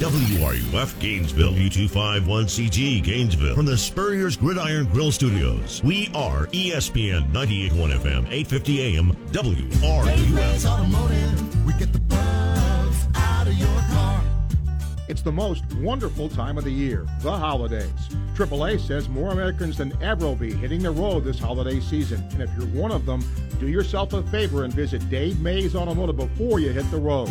WRUF Gainesville, U251CG Gainesville, from the Spurrier's Gridiron Grill Studios. We are ESPN 98.1 FM, 850 AM, WRUF. Automotive, we get the bugs out of your car. It's the most wonderful time of the year, the holidays. AAA says more Americans than ever will be hitting the road this holiday season. And if you're one of them, do yourself a favor and visit Dave Mays Automotive before you hit the road.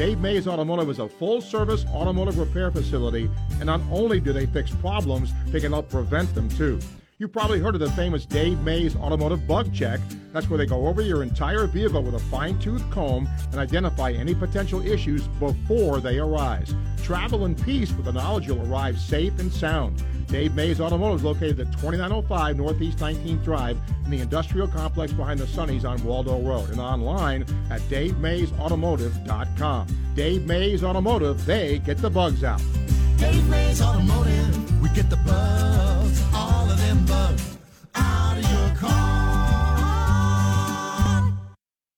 Dave Mays Automotive is a full service automotive repair facility, and not only do they fix problems, they can help prevent them too. You've probably heard of the famous Dave Mays Automotive Bug Check. That's where they go over your entire vehicle with a fine tooth comb and identify any potential issues before they arise. Travel in peace with the knowledge you'll arrive safe and sound. Dave Mays Automotive is located at 2905 Northeast 19th Drive in the industrial complex behind the Sunnies on Waldo Road and online at davemaysautomotive.com. Dave Mays Automotive, they get the bugs out. Dave Mays Automotive, we get the bugs, all of them bugs, out of your car.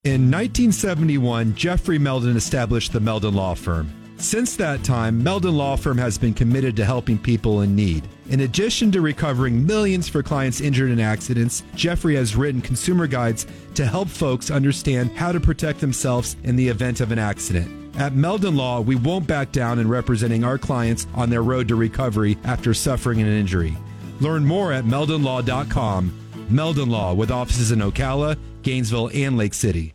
In 1971, Jeffrey Meldon established the Meldon Law Firm. Since that time, Meldon Law Firm has been committed to helping people in need. In addition to recovering millions for clients injured in accidents, Jeffrey has written consumer guides to help folks understand how to protect themselves in the event of an accident. At Meldon Law, we won't back down in representing our clients on their road to recovery after suffering an injury. Learn more at meldonlaw.com. Meldon Law with offices in Ocala, Gainesville, and Lake City.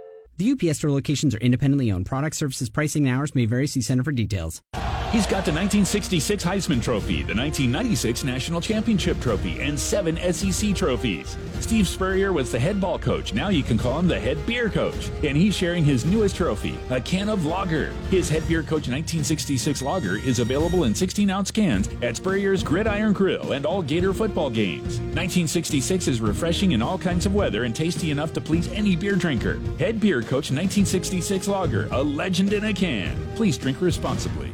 The UPS store locations are independently owned. Product services, pricing, and hours may vary. See Center for details. He's got the 1966 Heisman Trophy, the 1996 National Championship Trophy, and seven SEC trophies. Steve Spurrier was the head ball coach. Now you can call him the head beer coach. And he's sharing his newest trophy, a can of lager. His head beer coach 1966 lager is available in 16 ounce cans at Spurrier's Gridiron Grill and all Gator football games. 1966 is refreshing in all kinds of weather and tasty enough to please any beer drinker. Head beer coach 1966 lager, a legend in a can. Please drink responsibly.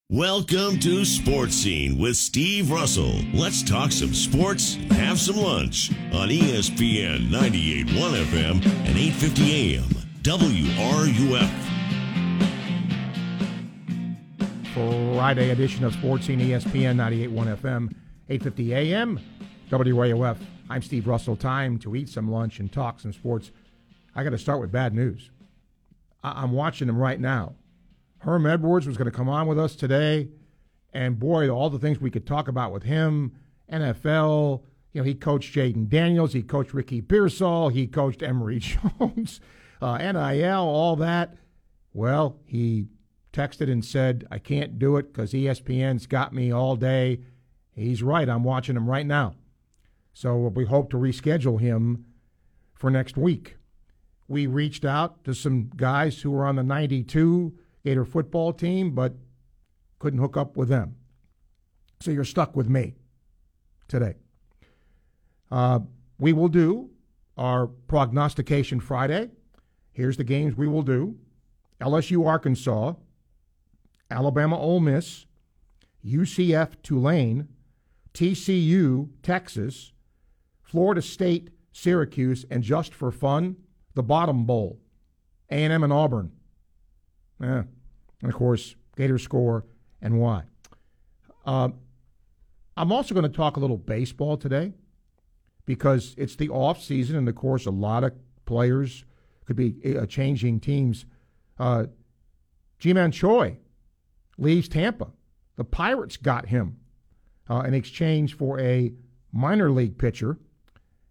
Welcome to Sports Scene with Steve Russell. Let's talk some sports, and have some lunch on ESPN 98.1 FM and 850 AM. WRUF. Friday edition of Sports Scene ESPN 98.1 FM, 8:50 a.m. WAOF. I'm Steve Russell. Time to eat some lunch and talk some sports. I got to start with bad news. I- I'm watching them right now. Herm Edwards was going to come on with us today, and boy, all the things we could talk about with him. NFL, you know, he coached Jayden Daniels, he coached Ricky Pearsall, he coached Emory Jones, uh, NIL, all that. Well, he texted and said, I can't do it because ESPN's got me all day. He's right. I'm watching him right now. So we hope to reschedule him for next week. We reached out to some guys who were on the 92 Gator football team, but couldn't hook up with them. So you're stuck with me today. Uh, we will do our prognostication Friday. Here's the games we will do LSU Arkansas, Alabama Ole Miss, UCF Tulane, TCU Texas, Florida State Syracuse, and just for fun, the Bottom Bowl, A&M and Auburn. Yeah. And of course, Gator score and why. Uh, I'm also going to talk a little baseball today because it's the off season, and of course, a lot of players could be uh, changing teams. Uh, Ji-Man Choi leaves Tampa. The Pirates got him uh, in exchange for a minor league pitcher,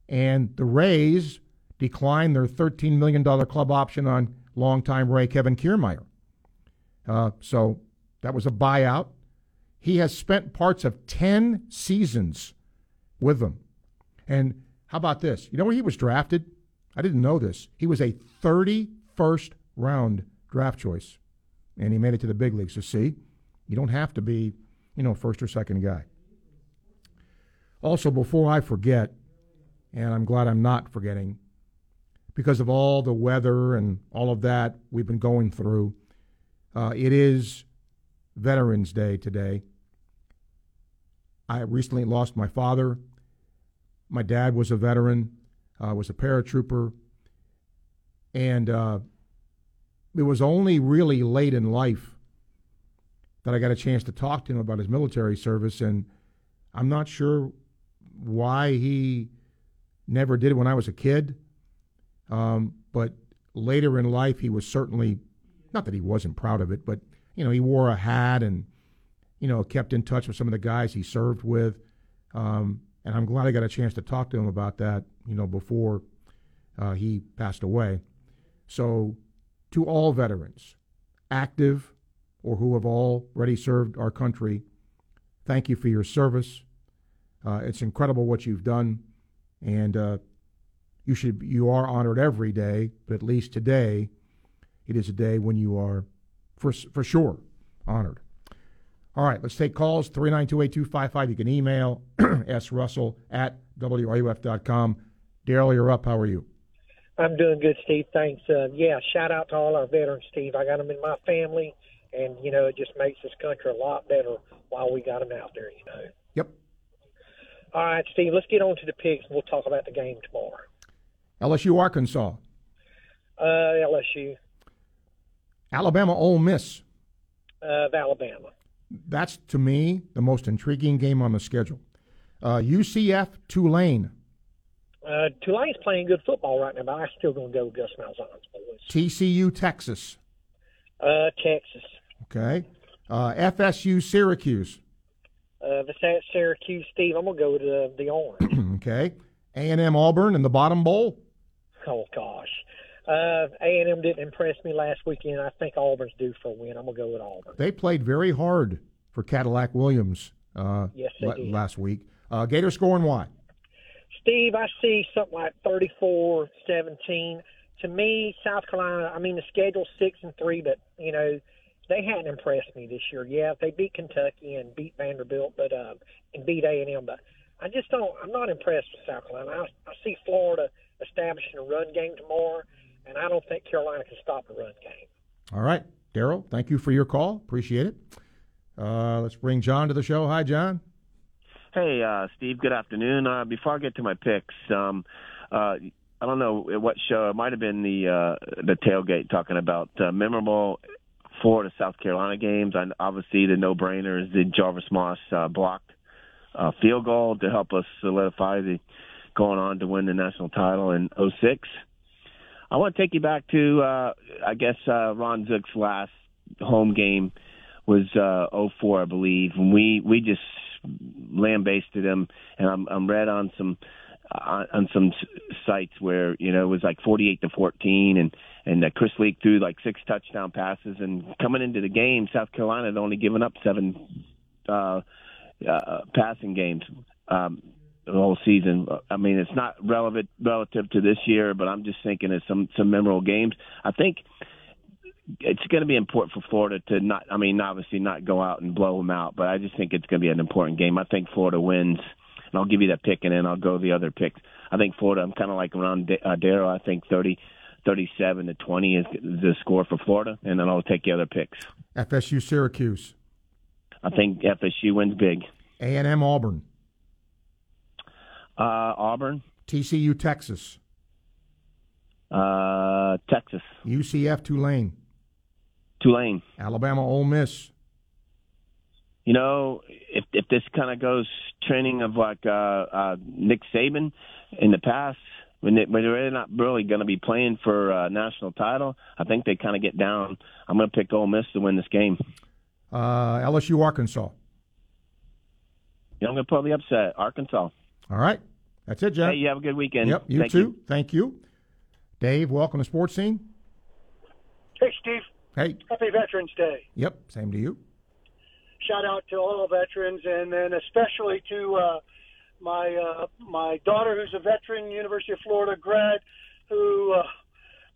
and the Rays declined their $13 million club option on longtime Ray Kevin Kiermaier. Uh, so that was a buyout. He has spent parts of 10 seasons with them. And how about this? You know where he was drafted? I didn't know this. He was a 31st round draft choice, and he made it to the big leagues. So, see, you don't have to be, you know, first or second guy. Also, before I forget, and I'm glad I'm not forgetting, because of all the weather and all of that we've been going through, uh, it is Veterans Day today. I recently lost my father. My dad was a veteran, uh, was a paratrooper, and uh, it was only really late in life that I got a chance to talk to him about his military service, and I'm not sure why he never did it when I was a kid. Um, but later in life, he was certainly not that he wasn't proud of it, but you know, he wore a hat and you know kept in touch with some of the guys he served with. Um, and I'm glad I got a chance to talk to him about that. You know, before uh, he passed away. So, to all veterans, active or who have already served our country, thank you for your service. Uh, it's incredible what you've done, and uh, you should you are honored every day, but at least today, it is a day when you are for for sure honored. All right, let's take calls 3928255. You can email srussell at wruf.com. Daryl, you're up. How are you? I'm doing good, Steve. Thanks. Uh, yeah, shout out to all our veterans, Steve. I got them in my family, and you know it just makes this country a lot better while we got them out there. You know. Yep. All right, Steve. Let's get on to the picks, and we'll talk about the game tomorrow. LSU, Arkansas, Uh, LSU, Alabama, Ole Miss. uh, of Alabama. That's to me the most intriguing game on the schedule. Uh, UCF, Tulane, Uh, Tulane's playing good football right now, but I'm still going to go with Gus Malzahn's boys. TCU, Texas. Uh, Texas, Okay. Uh, FSU, Syracuse. uh, the Syracuse, Steve. I'm going to go with uh, the Orange. okay. A&M, Auburn in the bottom bowl. oh gosh, uh, A and M didn't impress me last weekend. I think Auburn's due for a win. I'm going to go with Auburn. They played very hard for Cadillac Williams uh, Yes, they did. last week. Uh, Gator scoring why? Steve, I see something like 34 17. To me, South Carolina, I mean, the schedule's 6 and 3, but, you know, they hadn't impressed me this year. Yeah, they beat Kentucky and beat Vanderbilt, but uh, and beat A&M, but I just don't, I'm not impressed with South Carolina. I, I see Florida establishing a run game tomorrow, and I don't think Carolina can stop the run game. All right. Daryl, thank you for your call. Appreciate it. Uh, let's bring John to the show. Hi, John. Hey, uh, Steve. Good afternoon. Uh, before I get to my picks, um, uh, I don't know what show. It might have been the uh, the tailgate talking about uh, memorable Florida South Carolina games. And obviously, the no brainer is the Jarvis Moss uh, blocked uh, field goal to help us solidify the going on to win the national title in '06. I want to take you back to uh, I guess uh, Ron Zook's last home game was uh 04 I believe. And we we just lambasted him. And I'm I'm read on some uh, on some sites where you know it was like 48 to 14 and and uh, Chris Leak threw like six touchdown passes. And coming into the game South Carolina had only given up seven uh uh passing games. Um the whole season. I mean, it's not relevant relative to this year, but I'm just thinking of some some memorable games. I think it's going to be important for Florida to not. I mean, obviously not go out and blow them out, but I just think it's going to be an important game. I think Florida wins, and I'll give you that pick, and then I'll go the other picks. I think Florida. I'm kind of like around uh, Darrow. I think 30, 37 to 20 is the score for Florida, and then I'll take the other picks. FSU, Syracuse. I think FSU wins big. A&M, Auburn. Uh, Auburn, TCU, Texas. uh, Texas, UCF, Tulane. Tulane. Alabama, Ole Miss. you know, if if this kind of goes training of like uh, uh, Nick Saban in the past, when they, when they're not really going to be playing for uh, national title, I think they kind of get down. I'm going to pick Ole Miss to win this game. Uh, LSU, Arkansas. You know, I'm going to probably upset, Arkansas. All right. That's it, Jeff. Hey, you have a good weekend. Yep, you Thank too. You. Thank you. Dave, welcome to Sports Scene. Hey, Steve. Hey. Happy Veterans Day. Yep, same to you. Shout out to all veterans, and then especially to uh, my uh, my daughter, who's a veteran, University of Florida grad, who uh,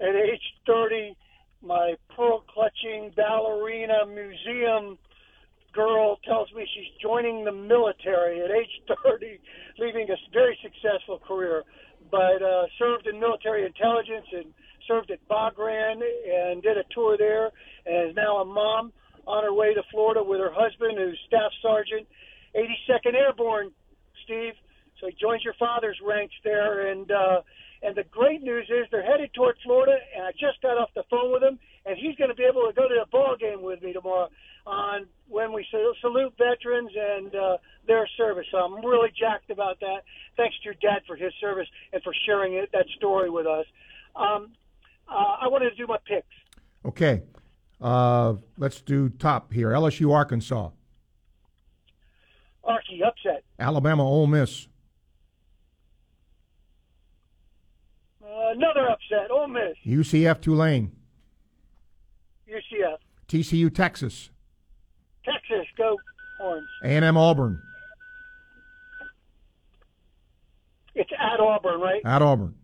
at age 30, my pearl clutching ballerina museum girl tells me she's joining the military at age 30, leaving a very successful career, but uh, served in military intelligence and served at Bagram and did a tour there, and is now a mom on her way to Florida with her husband, who's staff sergeant, 82nd Airborne, Steve. So he joins your father's ranks there, and uh, and the great news is they're headed toward Florida, and I just got off the phone with him, and he's going to be able to go to the ball game with me tomorrow on when we salute veterans and uh, their service. So I'm really jacked about that. Thanks to your dad for his service and for sharing it, that story with us. Um, uh, I wanted to do my picks. Okay. Uh, let's do top here. LSU, Arkansas. Archie, upset. Alabama, Ole Miss. Uh, another upset. Ole Miss. UCF, Tulane. TCU, Texas. Texas, go Horns. A&M, Auburn. It's at Auburn, right? At Auburn.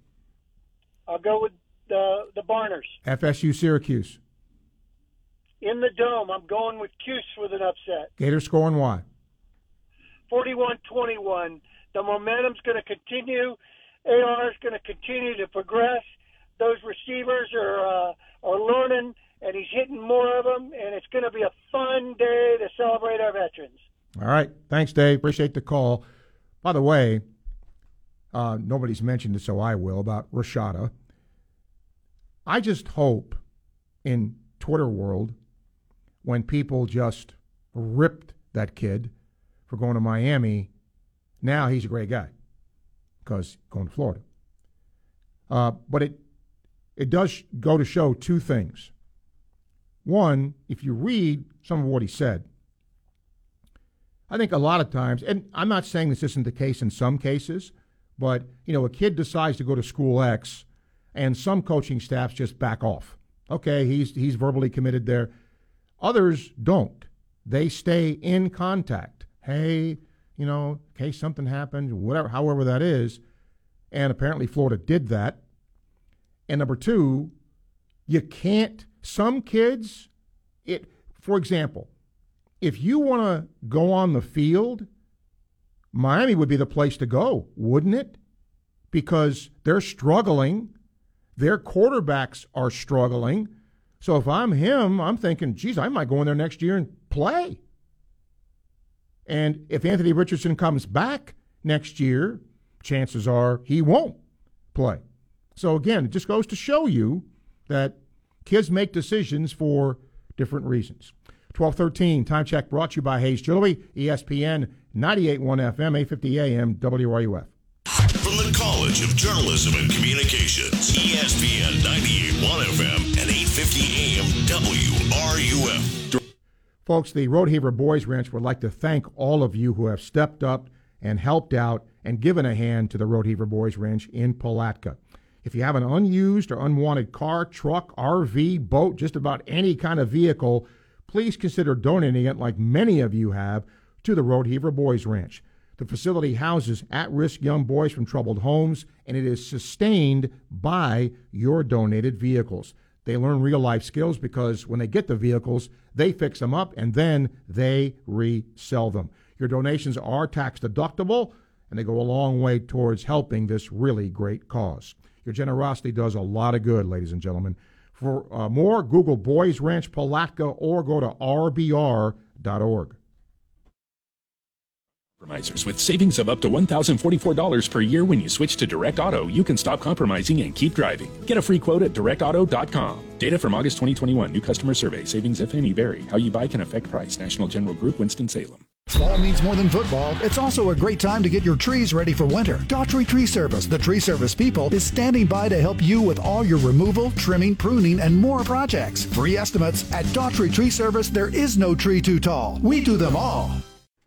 I'll go with the the Barners. FSU, Syracuse. In the dome, I'm going with Cuse with an upset. Gators scoring why? 41-21. The momentum's going to continue. AR is going to continue to progress. Those receivers are uh, are learning, and he's hitting more of them, and it's going to be a fun day to celebrate our veterans. All right. Thanks, Dave. Appreciate the call. By the way, uh, nobody's mentioned it, so I will, about Rashada. I just hope in Twitter world when people just ripped that kid for going to Miami, now he's a great guy because going to Florida. Uh, but it it does go to show two things. One, if you read some of what he said, I think a lot of times, and I'm not saying this isn't the case in some cases, but you know, a kid decides to go to school X, and some coaching staffs just back off. Okay, he's he's verbally committed there. Others don't. They stay in contact. Hey, you know, in case something happens, whatever, however that is. And apparently Florida did that. And number two, you can't. Some kids, it. For example, if you want to go on the field, Miami would be the place to go, wouldn't it? Because they're struggling. Their quarterbacks are struggling. So if I'm him, I'm thinking, geez, I might go in there next year and play. And if Anthony Richardson comes back next year, chances are he won't play. So again, it just goes to show you that kids make decisions for different reasons. 1213, time check brought to you by Hayes Jewelry, ESPN 98.1 FM, 850 AM, WRUF. From the College of Journalism and Communications, ESPN 98.1 FM and 850 AM WRUF. Folks, the Rodeheaver Boys Ranch would like to thank all of you who have stepped up and helped out and given a hand to the Rodeheaver Boys Ranch in Palatka. If you have an unused or unwanted car, truck, RV, boat, just about any kind of vehicle, please consider donating it, like many of you have, to the Rodeheaver Boys Ranch. The facility houses at risk young boys from troubled homes, and it is sustained by your donated vehicles. They learn real life skills because when they get the vehicles, they fix them up and then they resell them. Your donations are tax deductible, and they go a long way towards helping this really great cause. Your generosity does a lot of good, ladies and gentlemen. For uh, more, Google Boys Ranch Palatka or go to rbr.org. Compromisers with savings of up to $1,044 per year when you switch to Direct Auto, you can stop compromising and keep driving. Get a free quote at directauto.com. Data from August 2021. New customer survey. Savings, if any, vary. How you buy can affect price. National General Group, Winston-Salem. Fall means more than football. It's also a great time to get your trees ready for winter. Daughtry Tree Service, the tree service people, is standing by to help you with all your removal, trimming, pruning, and more projects. Free estimates at Daughtry Tree Service. There is no tree too tall. We do them all.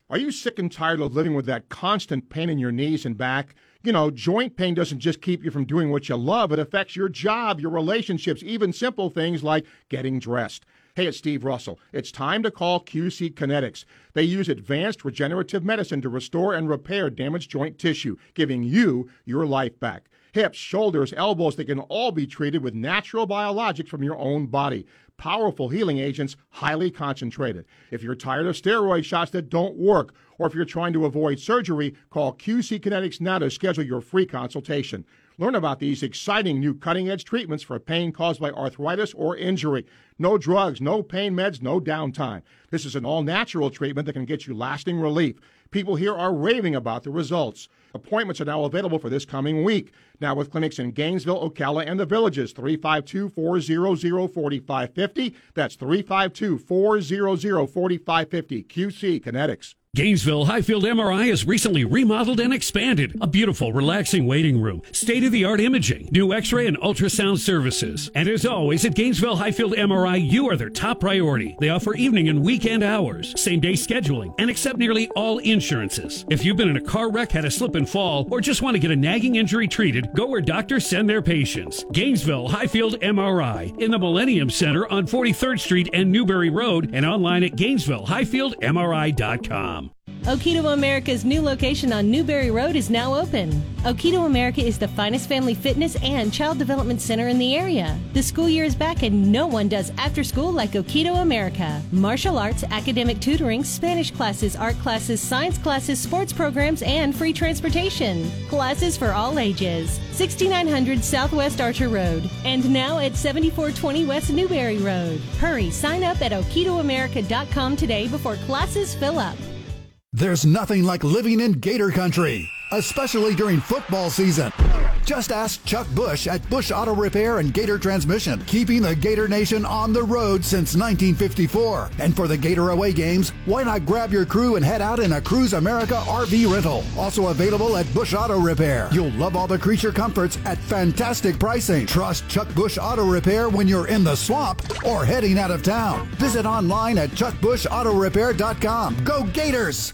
Are you sick and tired of living with that constant pain in your knees and back? You know, joint pain doesn't just keep you from doing what you love, it affects your job, your relationships, even simple things like getting dressed. Hey, it's Steve Russell. It's time to call QC Kinetics. They use advanced regenerative medicine to restore and repair damaged joint tissue, giving you your life back. Hips, shoulders, elbows, they can all be treated with natural biologics from your own body. Powerful healing agents, highly concentrated. If you're tired of steroid shots that don't work, or if you're trying to avoid surgery, call QC Kinetics now to schedule your free consultation. Learn about these exciting new cutting edge treatments for pain caused by arthritis or injury. No drugs, no pain meds, no downtime. This is an all natural treatment that can get you lasting relief. People here are raving about the results. Appointments are now available for this coming week. Now with clinics in Gainesville, Ocala, and the Villages, 352 400 4550. That's 352 400 4550. QC Kinetics. Gainesville Highfield MRI has recently remodeled and expanded. A beautiful, relaxing waiting room, state of the art imaging, new x ray and ultrasound services. And as always, at Gainesville Highfield MRI, you are their top priority. They offer evening and weekend hours, same day scheduling, and accept nearly all insurances. If you've been in a car wreck, had a slip and fall, or just want to get a nagging injury treated, go where doctors send their patients. Gainesville Highfield MRI in the Millennium Center on 43rd Street and Newberry Road, and online at GainesvilleHighfieldMRI.com. Okito America's new location on Newberry Road is now open. Okito America is the finest family fitness and child development center in the area. The school year is back and no one does after school like Okito America. Martial arts, academic tutoring, Spanish classes, art classes, science classes, sports programs, and free transportation. Classes for all ages. 6900 Southwest Archer Road and now at 7420 West Newberry Road. Hurry, sign up at okitoamerica.com today before classes fill up. There's nothing like living in Gator Country, especially during football season. Just ask Chuck Bush at Bush Auto Repair and Gator Transmission, keeping the Gator Nation on the road since 1954. And for the Gator away games, why not grab your crew and head out in a Cruise America RV rental? Also available at Bush Auto Repair. You'll love all the creature comforts at fantastic pricing. Trust Chuck Bush Auto Repair when you're in the swamp or heading out of town. Visit online at chuckbushautorepair.com. Go Gators!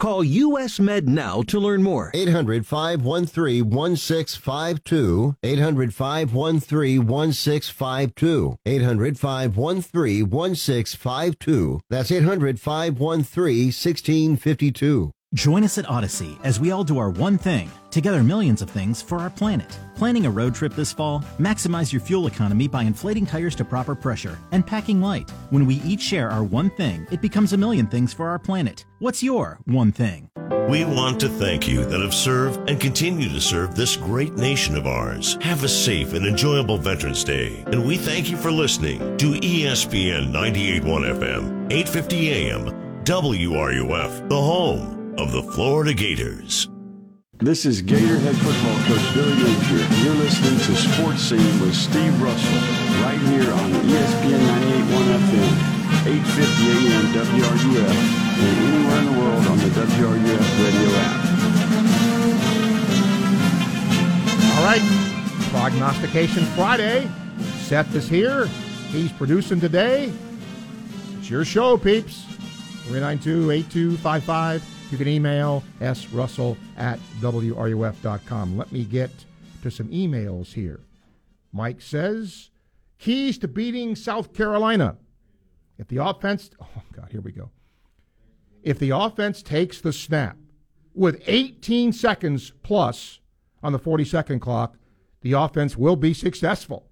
Call US Med now to learn more. 800 513 1652. 800 513 1652. 800 513 1652. That's 800 513 1652. Join us at Odyssey as we all do our one thing, together millions of things for our planet. Planning a road trip this fall? Maximize your fuel economy by inflating tires to proper pressure and packing light. When we each share our one thing, it becomes a million things for our planet. What's your one thing? We want to thank you that have served and continue to serve this great nation of ours. Have a safe and enjoyable Veterans Day. And we thank you for listening to ESPN 981 FM, 850 AM, WRUF, the home of the Florida Gators. This is Gator head football coach Billy Napier. You're listening to Sports Scene with Steve Russell right here on ESPN 98.1 FM, 850 AM WRUF, and anywhere in the world on the WRUF radio app. All right, Prognostication Friday. Seth is here. He's producing today. It's your show, peeps. 392-8255. You can email srussell at wruf.com. Let me get to some emails here. Mike says, keys to beating South Carolina. If the offense, oh God, here we go. If the offense takes the snap with 18 seconds plus on the 40 second clock, the offense will be successful.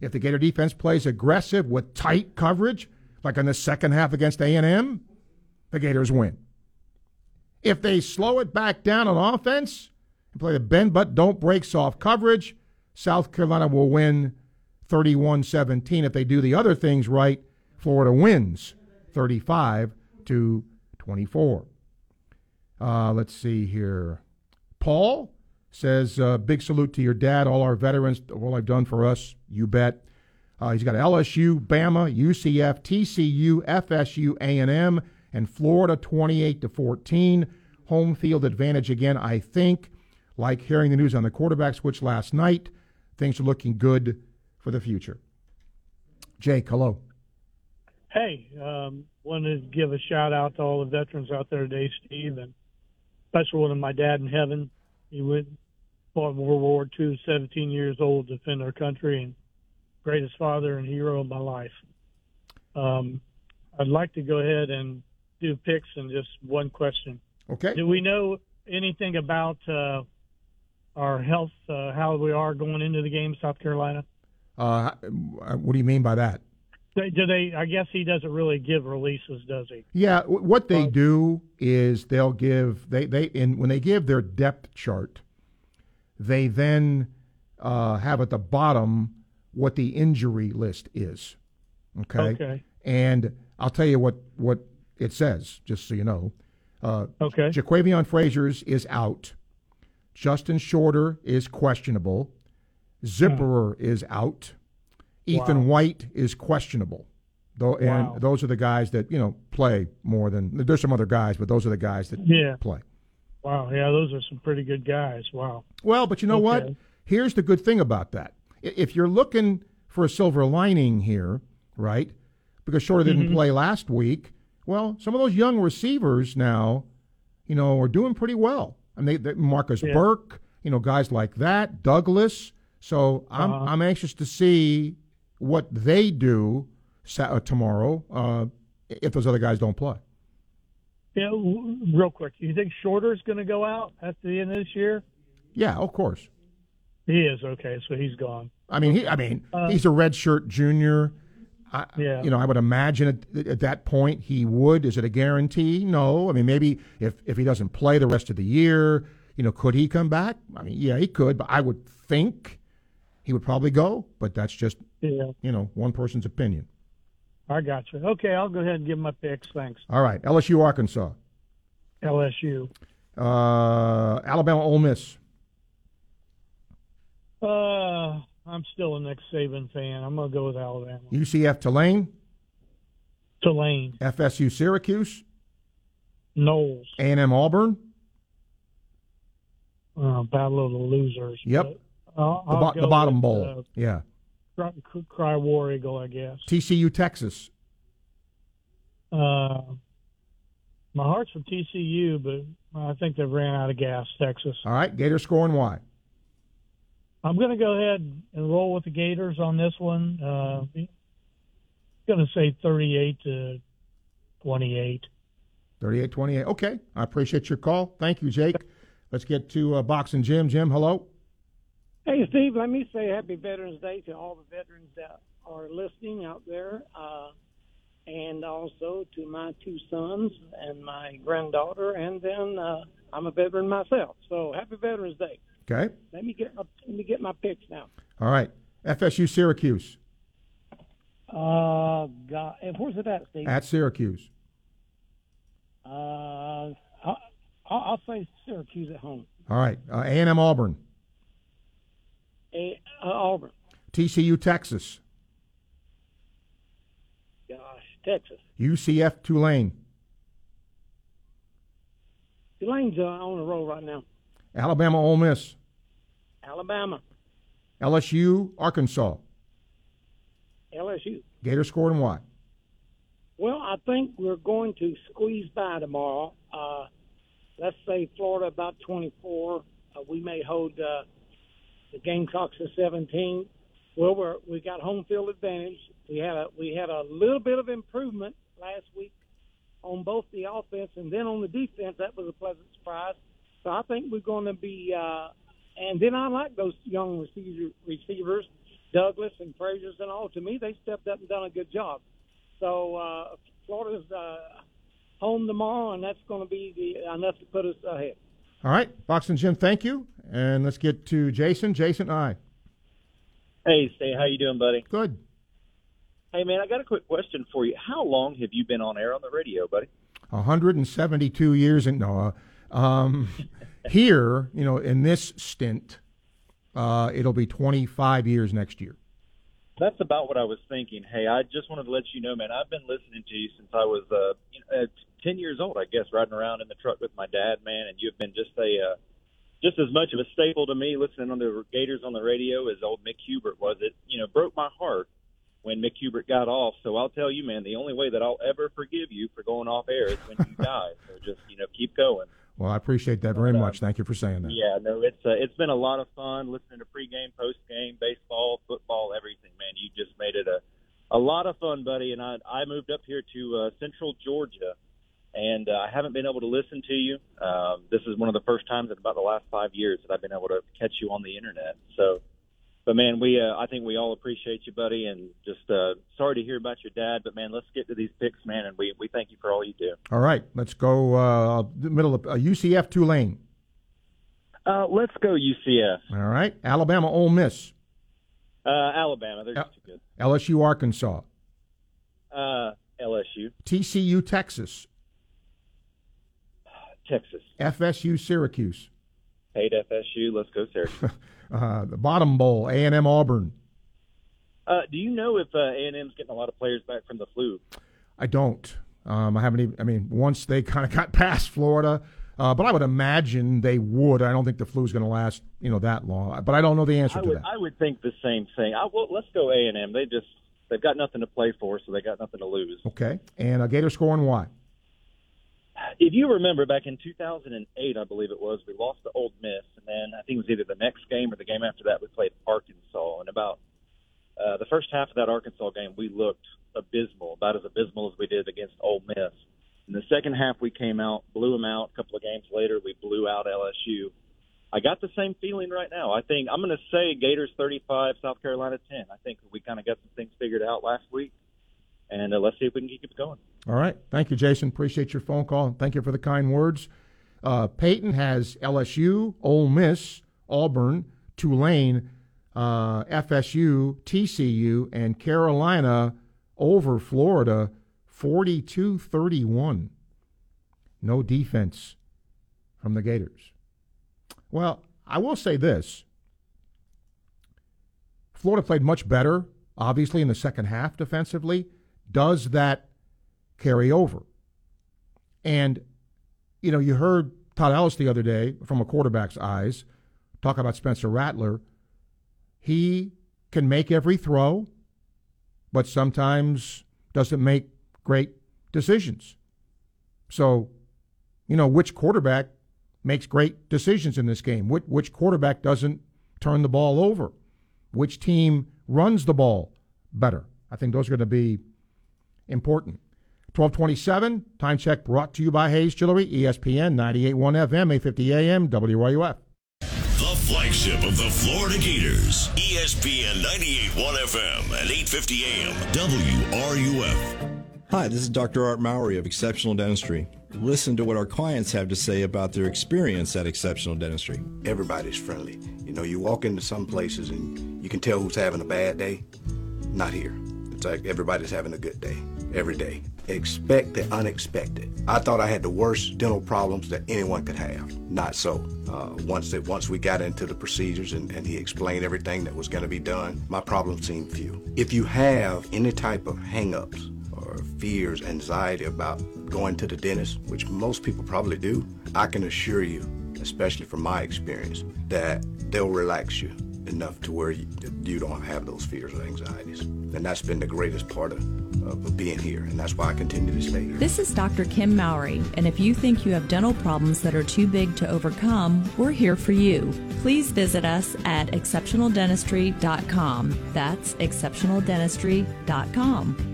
If the Gator defense plays aggressive with tight coverage, like in the second half against A&M, the Gators win. If they slow it back down on offense and play the bend but don't break soft coverage, South Carolina will win 31 17. If they do the other things right, Florida wins 35 to 24. Uh, let's see here. Paul says, uh, big salute to your dad, all our veterans, all I've done for us, you bet. Uh, he's got LSU, Bama, UCF, TCU, FSU, A&M, and Florida 28 to 14. Home field advantage again, I think. Like hearing the news on the quarterback switch last night, things are looking good for the future. Jake, hello. Hey, um, wanted to give a shout out to all the veterans out there today, Steve, and especially one of my dad in heaven. He went fought World War II, 17 years old, to defend our country, and greatest father and hero of my life. Um, I'd like to go ahead and do picks and just one question. Okay. Do we know anything about uh, our health, uh, how we are going into the game, South Carolina? Uh, what do you mean by that? They, do they? I guess he doesn't really give releases, does he? Yeah, what they do is they'll give they they in when they give their depth chart, they then uh, have at the bottom what the injury list is. Okay. Okay. And I'll tell you what what it says, just so you know. Uh, okay. Ja'Quavion Fraziars is out. Justin Shorter is questionable. Zipperer is out. Ethan Wow. White is questionable. Though, and Wow. those are the guys that you know play more than. There's some other guys, but those are the guys that Yeah. play. Wow. Yeah, those are some pretty good guys. Wow. Well, but you know what? Here's the good thing about that. If you're looking for a silver lining here, right? Because Shorter didn't Mhm. play last week. Well, some of those young receivers now, you know, are doing pretty well. I mean, they, they, Marcus Yeah. Burke, you know, guys like that, Douglas. So I'm Uh-huh. I'm anxious to see what they do sa- uh, tomorrow uh, if those other guys don't play. Yeah, w- real quick. You think Shorter's going to go out at the end of this year? Yeah, of course. He is. Okay, so he's gone. I mean, he. I mean, Uh, he's a redshirt junior. I, Yeah. You know, I would imagine at, at that point he would. Is it a guarantee? No. I mean, maybe if if he doesn't play the rest of the year, you know, could he come back? I mean, yeah, he could. But I would think he would probably go. But that's just Yeah, you know one person's opinion. I got you. Okay, I'll go ahead and give my picks. Thanks. All right, LSU, Arkansas, LSU. uh, Alabama, Ole Miss, Uh, I'm still a Nick Saban fan. I'm going to go with Alabama. UCF, Tulane, Tulane, FSU, Syracuse, Noles, A&M, Auburn. uh, Battle of the Losers. Yep. I'll, The, bo- the bottom with, bowl. Uh, yeah. cry, cry War Eagle, I guess. TCU, Texas. Uh, my heart's for TCU, but I think they've ran out of gas. Texas. All right, Gator scoring why? I'm going to go ahead and roll with the Gators on this one. Uh, going to say 38 to 28. 38 28. Okay. I appreciate your call. Thank you, Jake. Let's get to uh, Boxing Jim. Jim, hello. Hey, Steve, let me say Happy Veterans Day to all the veterans that are listening out there, uh, and also to my two sons and my granddaughter, and then uh, I'm a veteran myself. So Happy Veterans Day. Okay. Let me get my, let me get my picks now. All right. FSU Syracuse. Uh, God, and where's it at, Steve? At Syracuse. Uh, I'll, I'll say Syracuse at home. All right. Uh, A&M Auburn. A, uh, Auburn, TCU Texas. gosh, Texas. UCF Tulane. Tulane's uh, on the roll right now. Alabama Ole Miss. Alabama, LSU Arkansas. LSU. Gator scored and why? Well, I think we're going to squeeze by tomorrow. Uh, let's say Florida about 24. Uh, we may hold uh, the Gamecocks at 17. Well, we're, we got home field advantage. We had a we had a little bit of improvement last week on both the offense and then on the defense. That was a pleasant surprise. So I think we're going to be. Uh, and then I like those young receiver, receivers, Douglas and Fraziars and all. To me, they stepped up and done a good job. So uh, Florida's uh, home tomorrow, and that's going to be the enough to put us ahead. All right. Boxing Jim, thank you. And let's get to Jason. Jason, aye. Hey, Steve, how you doing, buddy? Good. Hey, man, I got a quick question for you. How long have you been on air on the radio, buddy? 172 years in no, uh, um, here, you know, in this stint, uh, it'll be 25 years next year. That's about what I was thinking. Hey, I just wanted to let you know, man. I've been listening to you since I was uh, you know, uh, ten years old, I guess, riding around in the truck with my dad, man. And you've been just a uh, just as much of a staple to me listening on the Gators on the radio as old Mick Hubert was. It you know broke my heart when Mick Hubert got off. So I'll tell you, man, the only way that I'll ever forgive you for going off air is when you die. So just you know keep going. Well, I appreciate that very much. Thank you for saying that. Yeah, no, it's uh, it's been a lot of fun listening to pregame, postgame, baseball, football, everything. Man, you just made it a a lot of fun, buddy. And I I moved up here to uh, Central Georgia, and uh, I haven't been able to listen to you. Um, this is one of the first times in about the last five years that I've been able to catch you on the internet. So, but man, we uh, I think we all appreciate you, buddy, and just uh, sorry to hear about your dad. But man, let's get to these picks, man, and we we thank you for all you do. All right, let's go uh, the middle of uh, UCF Tulane. Uh, let's go UCF. All right, Alabama Ole Miss, Uh, Alabama, they're just too good. LSU Arkansas, Uh, LSU, TCU Texas, Texas, FSU Syracuse, hate FSU. Let's go Syracuse. uh, the Bottom Bowl A and M Auburn. uh, do you know if uh, A&M's getting a lot of players back from the flu? I don't. Um, I haven't even. I mean, once they kind of got past Florida, uh, but I would imagine they would. I don't think the flu is going to last, you know, that long. But I don't know the answer I to would, that. I would think the same thing. I, well, let's go A&M. They just they've got nothing to play for, so they got nothing to lose. Okay, and uh, Gator score and why? If you remember back in 2008, I believe it was, we lost to Old Miss, and then I think it was either the next game or the game after that we played Arkansas. And about uh, the first half of that Arkansas game, we looked abysmal, about as abysmal as we did against Old Miss. In the second half, we came out, blew them out. A couple of games later, we blew out LSU. I got the same feeling right now. I think I'm going to say Gators 35, South Carolina 10. I think we kind of got some things figured out last week, and uh, let's see if we can keep it going. All right. Thank you, Jason. Appreciate your phone call. Thank you for the kind words. Uh, Peyton has LSU, Ole Miss, Auburn, Tulane, uh, FSU, TCU, and Carolina over Florida 42 31. No defense from the Gators. Well, I will say this Florida played much better, obviously, in the second half defensively. Does that carry over? And, you know, you heard Todd Ellis the other day from a quarterback's eyes talk about Spencer Rattler. He can make every throw, but sometimes doesn't make great decisions. So, you know, which quarterback makes great decisions in this game? Which, which quarterback doesn't turn the ball over? Which team runs the ball better? I think those are going to be important. 1227, time check brought to you by Hayes Jewelry, ESPN 98.1 FM, 850 AM, WRUF. The flagship of the Florida Gators, ESPN 98.1 FM and 8:50 AM WRUF. Hi, this is Dr. Art Mowry of Exceptional Dentistry. Listen to what our clients have to say about their experience at Exceptional Dentistry. Everybody's friendly. You know, you walk into some places and you can tell who's having a bad day. Not here. It's like everybody's having a good day every day. Expect the unexpected. I thought I had the worst dental problems that anyone could have. Not so. Uh, once that once we got into the procedures and, and he explained everything that was going to be done, my problems seemed few. If you have any type of hangups or fears, anxiety about going to the dentist, which most people probably do, I can assure you, especially from my experience, that they'll relax you enough to where you, you don't have those fears or anxieties. And that's been the greatest part of, of being here, and that's why I continue to stay here. This is Dr. Kim Mowry, and if you think you have dental problems that are too big to overcome, we're here for you. Please visit us at exceptionaldentistry.com. That's exceptionaldentistry.com.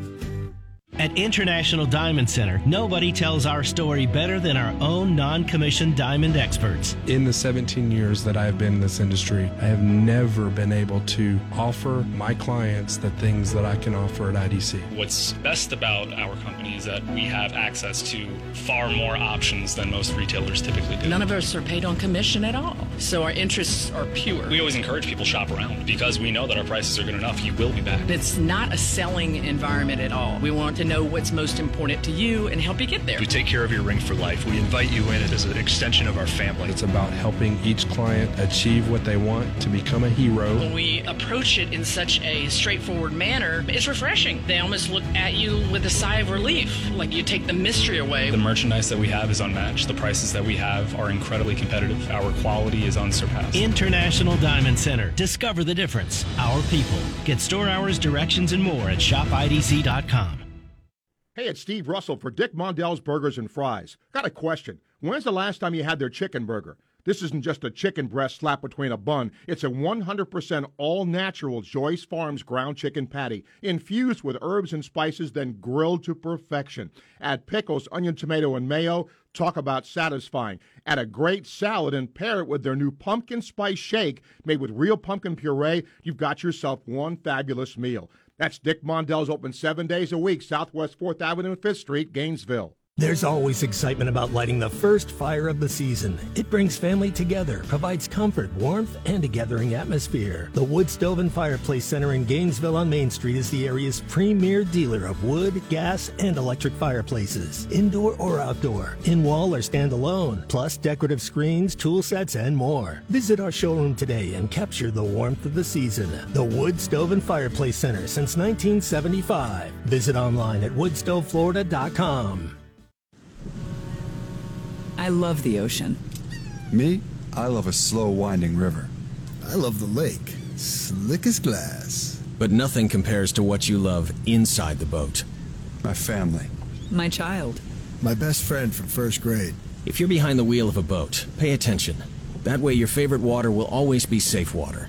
At International Diamond Center, nobody tells our story better than our own non commissioned diamond experts. In the 17 years that I have been in this industry, I have never been able to offer my clients the things that I can offer at IDC. What's best about our company is that we have access to far more options than most retailers typically do. None of us are paid on commission at all, so our interests are pure. We always encourage people to shop around because we know that our prices are good enough. You will be back. It's not a selling environment at all. We want to know what's most important to you and help you get there. We take care of your ring for life. We invite you in as an extension of our family. It's about helping each client achieve what they want to become a hero. When we approach it in such a straightforward manner, it's refreshing. They almost look at you with a sigh of relief, like you take the mystery away. The merchandise that we have is unmatched. The prices that we have are incredibly competitive. Our quality is unsurpassed. International Diamond Center. Discover the difference. Our people. Get store hours, directions, and more at shopidc.com. Hey, it's Steve Russell for Dick Mondell's Burgers and Fries. Got a question. When's the last time you had their chicken burger? This isn't just a chicken breast slapped between a bun. It's a 100% all natural Joyce Farms ground chicken patty, infused with herbs and spices, then grilled to perfection. Add pickles, onion, tomato, and mayo. Talk about satisfying. Add a great salad and pair it with their new pumpkin spice shake made with real pumpkin puree. You've got yourself one fabulous meal. That's Dick Mondell's open seven days a week, Southwest 4th Avenue and 5th Street, Gainesville. There's always excitement about lighting the first fire of the season. It brings family together, provides comfort, warmth, and a gathering atmosphere. The Wood Stove and Fireplace Center in Gainesville on Main Street is the area's premier dealer of wood, gas, and electric fireplaces, indoor or outdoor, in wall or standalone, plus decorative screens, tool sets, and more. Visit our showroom today and capture the warmth of the season. The Wood Stove and Fireplace Center since 1975. Visit online at woodstoveflorida.com. I love the ocean. Me, I love a slow winding river. I love the lake, slick as glass. But nothing compares to what you love inside the boat. My family. My child. My best friend from first grade. If you're behind the wheel of a boat, pay attention. That way, your favorite water will always be safe water.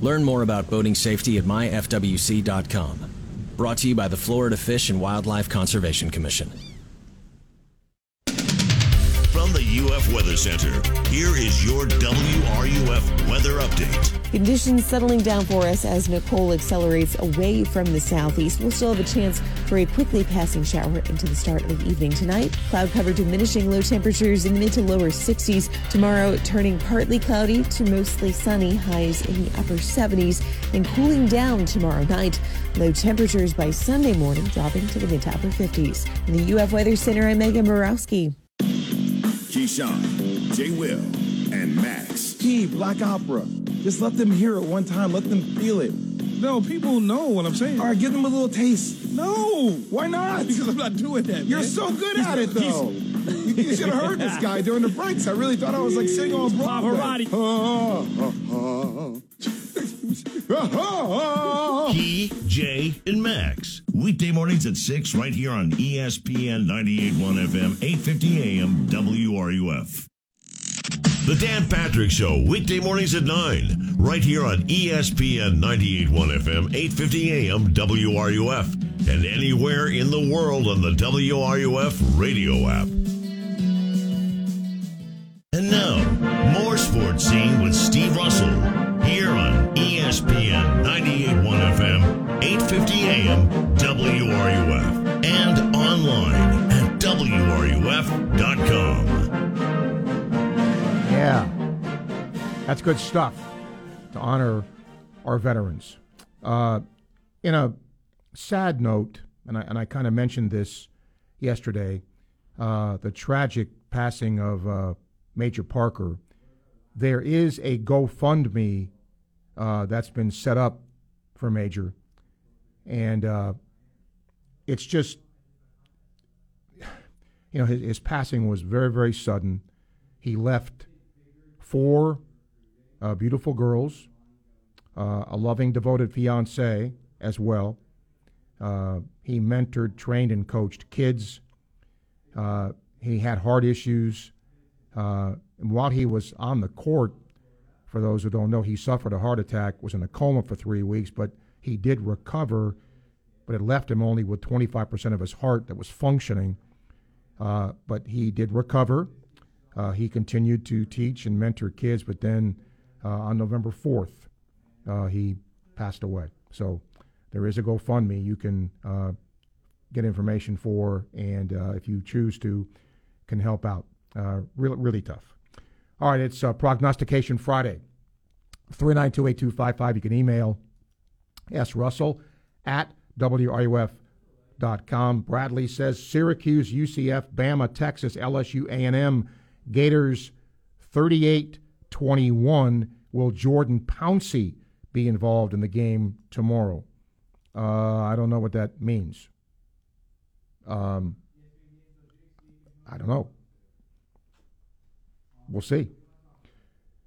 Learn more about boating safety at myfwc.com. Brought to you by the Florida Fish and Wildlife Conservation Commission. The UF Weather Center, here is your WRUF weather update. Conditions settling down for us as Nicole accelerates away from the southeast. We'll still have a chance for a quickly passing shower into the start of evening tonight. Cloud cover diminishing low temperatures in the mid to lower 60s. Tomorrow turning partly cloudy to mostly sunny, highs in the upper 70s, and cooling down tomorrow night. Low temperatures by Sunday morning dropping to the mid to upper 50s. In the UF Weather Center, I'm Megan Borowski. Keyshawn, J. Will, and Max. Key, Black Opera. Just let them hear it one time. Let them feel it. No, people know what I'm saying. All right, give them a little taste. No. Why not? Because I'm not doing that. You're man. so good at it, though. you, you should have heard this guy during the breaks. I really thought I was like singing on Broadway. Key, Jay, and Max. Weekday mornings at 6 right here on ESPN 98.1 FM, 850 AM, WRUF. The Dan Patrick Show, weekday mornings at 9, right here on ESPN 98.1 FM, 850 AM, WRUF, and anywhere in the world on the WRUF radio app. And now, more sports scene with Steve Russell, WRUF.com. Yeah, that's good stuff to honor our veterans. Uh, in a sad note, and I, and I kind of mentioned this yesterday, uh, the tragic passing of uh, Major Parker. There is a GoFundMe uh, that's been set up for Major, and uh, it's just, you know, his, his passing was very, very sudden. He left four uh, beautiful girls, uh, a loving, devoted fiance as well. Uh, he mentored, trained, and coached kids. Uh, he had heart issues. Uh, and while he was on the court, for those who don't know, he suffered a heart attack, was in a coma for three weeks, but he did recover, but it left him only with 25% of his heart that was functioning. Uh, but he did recover. Uh, he continued to teach and mentor kids, but then uh, on November 4th, uh, he passed away. So there is a GoFundMe you can uh, get information for, and uh, if you choose to, can help out. Really, really tough. All right, it's Prognostication Friday. 3928255. You can email S. Russell at WRUF.com. com. Bradley says Syracuse, UCF, Bama, Texas, LSU, A&M, Gators 38-21. Will Jordan Pouncey be involved in the game tomorrow? Uh, I don't know what that means. Um, I don't know. We'll see.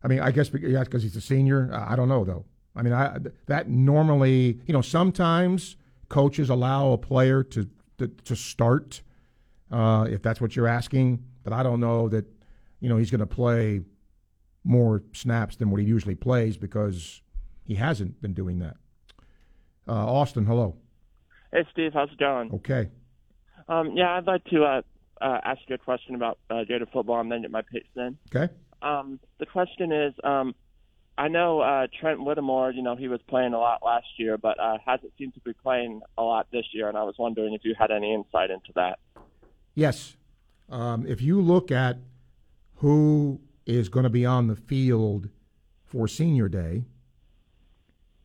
I mean, I guess because he's a senior. I don't know though. I mean, I that normally, you know, sometimes coaches allow a player to to, to start uh, if that's what you're asking. But I don't know that, you know, he's going to play more snaps than what he usually plays because he hasn't been doing that. Uh, Austin, hello. Hey, Steve, how's it going? Okay. Um, yeah, I'd like to uh, uh, ask you a question about uh, Gator football and then get my picks in. Okay. Um, the question is, um, I know uh, Trent Whittemore. You know, he was playing a lot last year, but uh, hasn't seemed to be playing a lot this year. And I was wondering if you had any insight into that. Yes. Um, if you look at who is going to be on the field for Senior Day,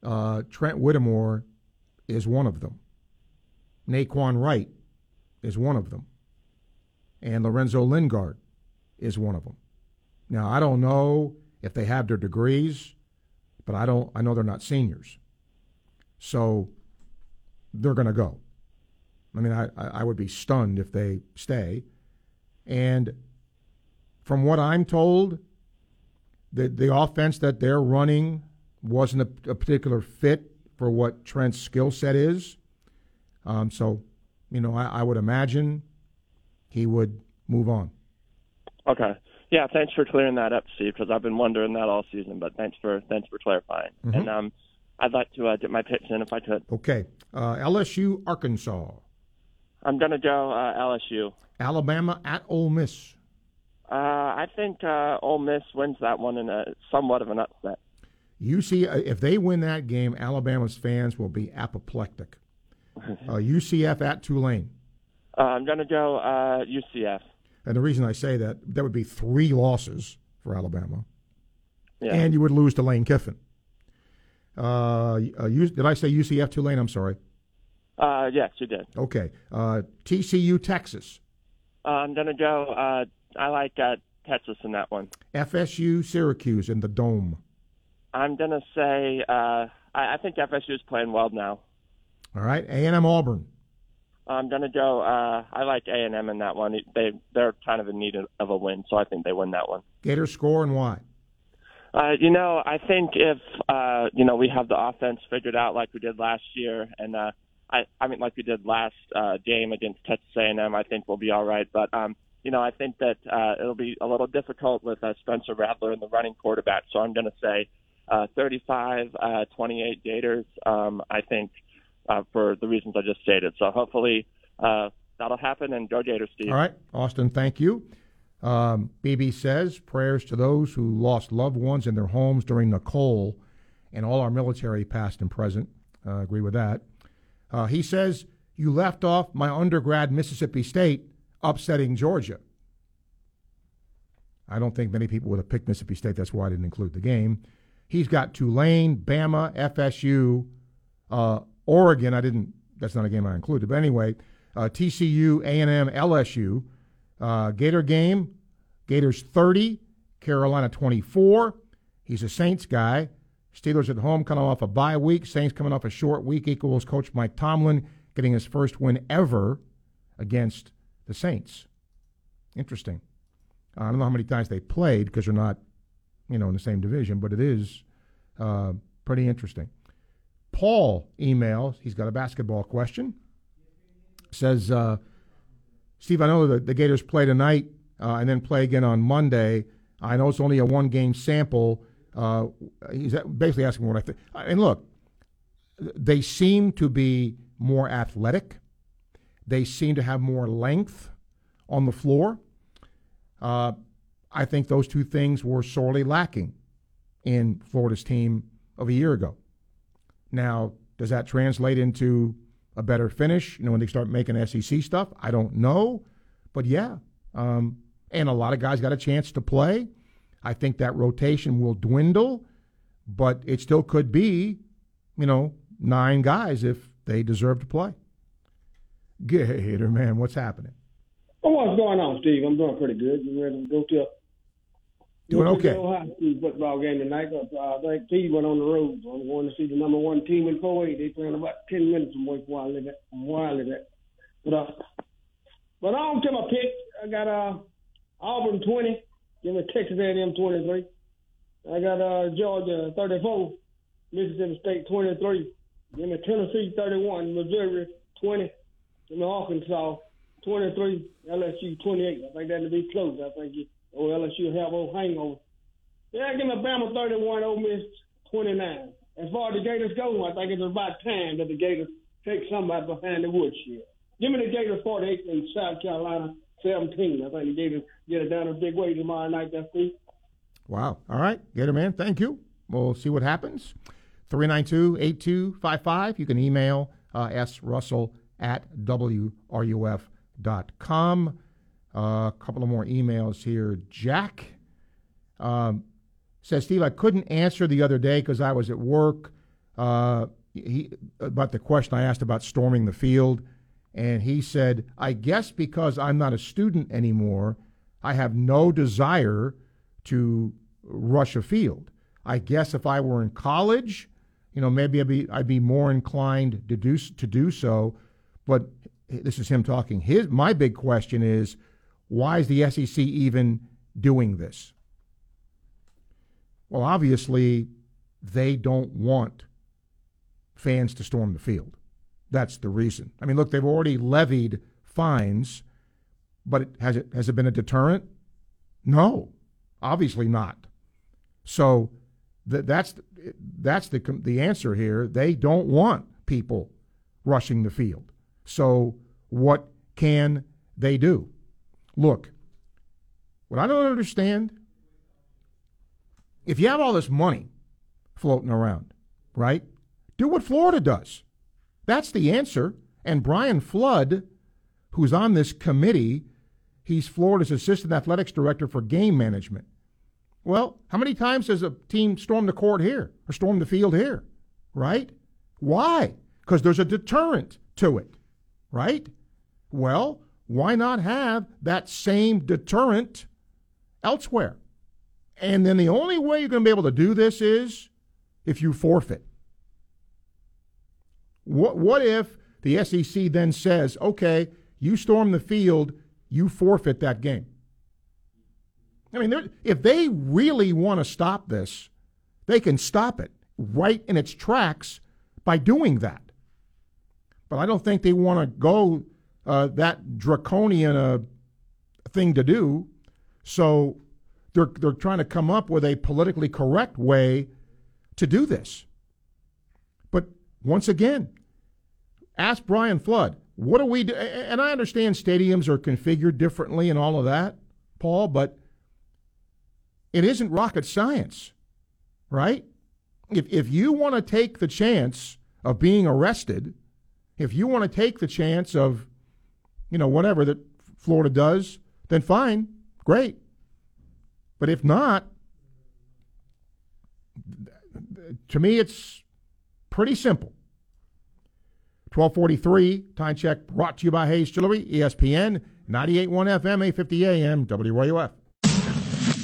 uh, Trent Whittemore is one of them. Nay'Quan Wright is one of them. And Lorenzo Lingard is one of them. Now, I don't know if they have their degrees, but I don't I know they're not seniors. So they're going to go. I mean, I, I would be stunned if they stay. And from what I'm told, the, the offense that they're running wasn't a, a particular fit for what Trent's skill set is. Um, so, you know, I, I would imagine he would move on. Okay. Yeah, thanks for clearing that up, Steve, because I've been wondering that all season. But thanks for thanks for clarifying. Mhm. And um, I'd like to uh, get my picks in if I could. Okay. Uh, LSU, Arkansas. I'm gonna go uh, LSU. Alabama at Ole Miss. Uh, I think uh, Ole Miss wins that one in a somewhat of an upset. UC, uh, if they win that game, Alabama's fans will be apoplectic. Uh, UCF at Tulane. Uh, I'm gonna go uh, UCF. And the reason I say that, that would be three losses for Alabama. Yeah. And you would lose to Lane Kiffin. Uh, uh, did I say UCF Tulane? I'm sorry. Uh, yes, you did. Okay. Uh, TCU Texas. Uh, I'm gonna go. Uh, I like uh, Texas in that one. FSU Syracuse in the Dome. I'm gonna say. Uh, I, I think FSU is playing well now. All right. A&M Auburn. I'm gonna go. Uh, I like A and M in that one. They they're kind of in need of, a win, so I think they win that one. Gator score and why? Uh, you know, I think if uh, you know we have the offense figured out like we did last year, and uh, I I mean like we did last uh, game against Texas A&M, I think we'll be all right. But um, you know, I think that uh, it'll be a little difficult with uh, Spencer Rattler and the running quarterback. So I'm going to say uh, 35, uh, 28 Gators. Um, I think uh, for the reasons I just stated. So hopefully uh, that'll happen, and go Gators, Steve. All right. Austin, thank you. Um, BB says prayers to those who lost loved ones in their homes during Nicole and all our military, past and present. Uh, agree with that. Uh, he says, You left off my undergrad, Mississippi State, upsetting Georgia. I don't think many people would have picked Mississippi State. That's why I didn't include the game. He's got Tulane, Bama, FSU, uh, Oregon. I didn't. That's not a game I included. But anyway, uh, TCU, A&M, LSU. Uh, Gator game. Gators 30, Carolina 24. He's a Saints guy. Steelers at home coming off a bye week. Saints coming off a short week equals Coach Mike Tomlin getting his first win ever against the Saints. Interesting. I don't know how many times they played because they're not, you know, in the same division, but it is uh, pretty interesting. Paul emails. He's got a basketball question. Says, uh, Steve, I know the Gators play tonight uh, and then play again on Monday. I know it's only a one game sample. Uh, he's basically asking what I think. And look, they seem to be more athletic. They seem to have more length on the floor. Uh, I think those two things were sorely lacking in Florida's team of a year ago. Now, does that translate into a better finish? You know, when they start making SEC stuff, I don't know, but yeah. Um, and a lot of guys got a chance to play. I think that rotation will dwindle, but it still could be, you know, nine guys if they deserve to play. Gator, man, what's happening? Oh, what's going on, Steve? I'm doing pretty good. You ready to go to Doing okay. Ohio State football game tonight? Uh, I think went on the road. So I'm going to see the number one team in 4A. They playing about 10 minutes from where I live at. Where I live at. But, uh, but on to my pick. I got uh, Auburn 20. Give me Texas A&M 23. I got uh, Georgia 34. Mississippi State 23. Give me Tennessee 31. Missouri 20. Give me Arkansas 23. LSU 28. I think that'll be close. I think you, or LSU have a hangover. Yeah, give me Bama 31. Ole Miss 29. As far as the Gators go, I think it's about time that the Gators take somebody behind the woodshed. Give me the Gators 48 in South Carolina 17. I think the Gators get it down a big way tomorrow night. That's Steve. Wow. All right, Gator Man, thank you. We'll see what happens. 392 8255. You can email uh, srussell at wruf.com. Uh, a couple of more emails here. Jack um, says, Steve, I couldn't answer the other day because I was at work uh, he, about the question I asked about storming the field. And he said, I guess because I'm not a student anymore, I have no desire to rush a field. I guess if I were in college, you know, maybe I'd be I'd be more inclined to do to do so. But this is him talking. His my big question is, why is the SEC even doing this? Well, obviously, they don't want fans to storm the field. That's the reason. I mean, look, they've already levied fines, but it, has it has it been a deterrent? No, obviously not. So th- that's that's the the answer here. They don't want people rushing the field. So what can they do? Look, what I don't understand, if you have all this money floating around, right? Do what Florida does. That's the answer. And Brian Flood, who's on this committee, he's Florida's assistant athletics director for game management. Well, how many times has a team stormed the court here or stormed the field here? Right? Why? Because there's a deterrent to it, right? Well, why not have that same deterrent elsewhere? And then the only way you're going to be able to do this is if you forfeit. What, what if the SEC then says, okay, you storm the field, you forfeit that game? I mean, if they really want to stop this, they can stop it right in its tracks by doing that. But I don't think they want to go uh, that draconian uh, thing to do. So they're they're trying to come up with a politically correct way to do this. But once again, ask Brian Flood, what do we do? And I understand stadiums are configured differently and all of that, Paul, but it isn't rocket science, right? If, if you want to take the chance of being arrested, if you want to take the chance of, you know, whatever that Florida does, then fine, great. But if not, to me, it's pretty simple. 1243, time check brought to you by Hayes Jewelry, ESPN, 98.1 FM, 850 AM, WRUF.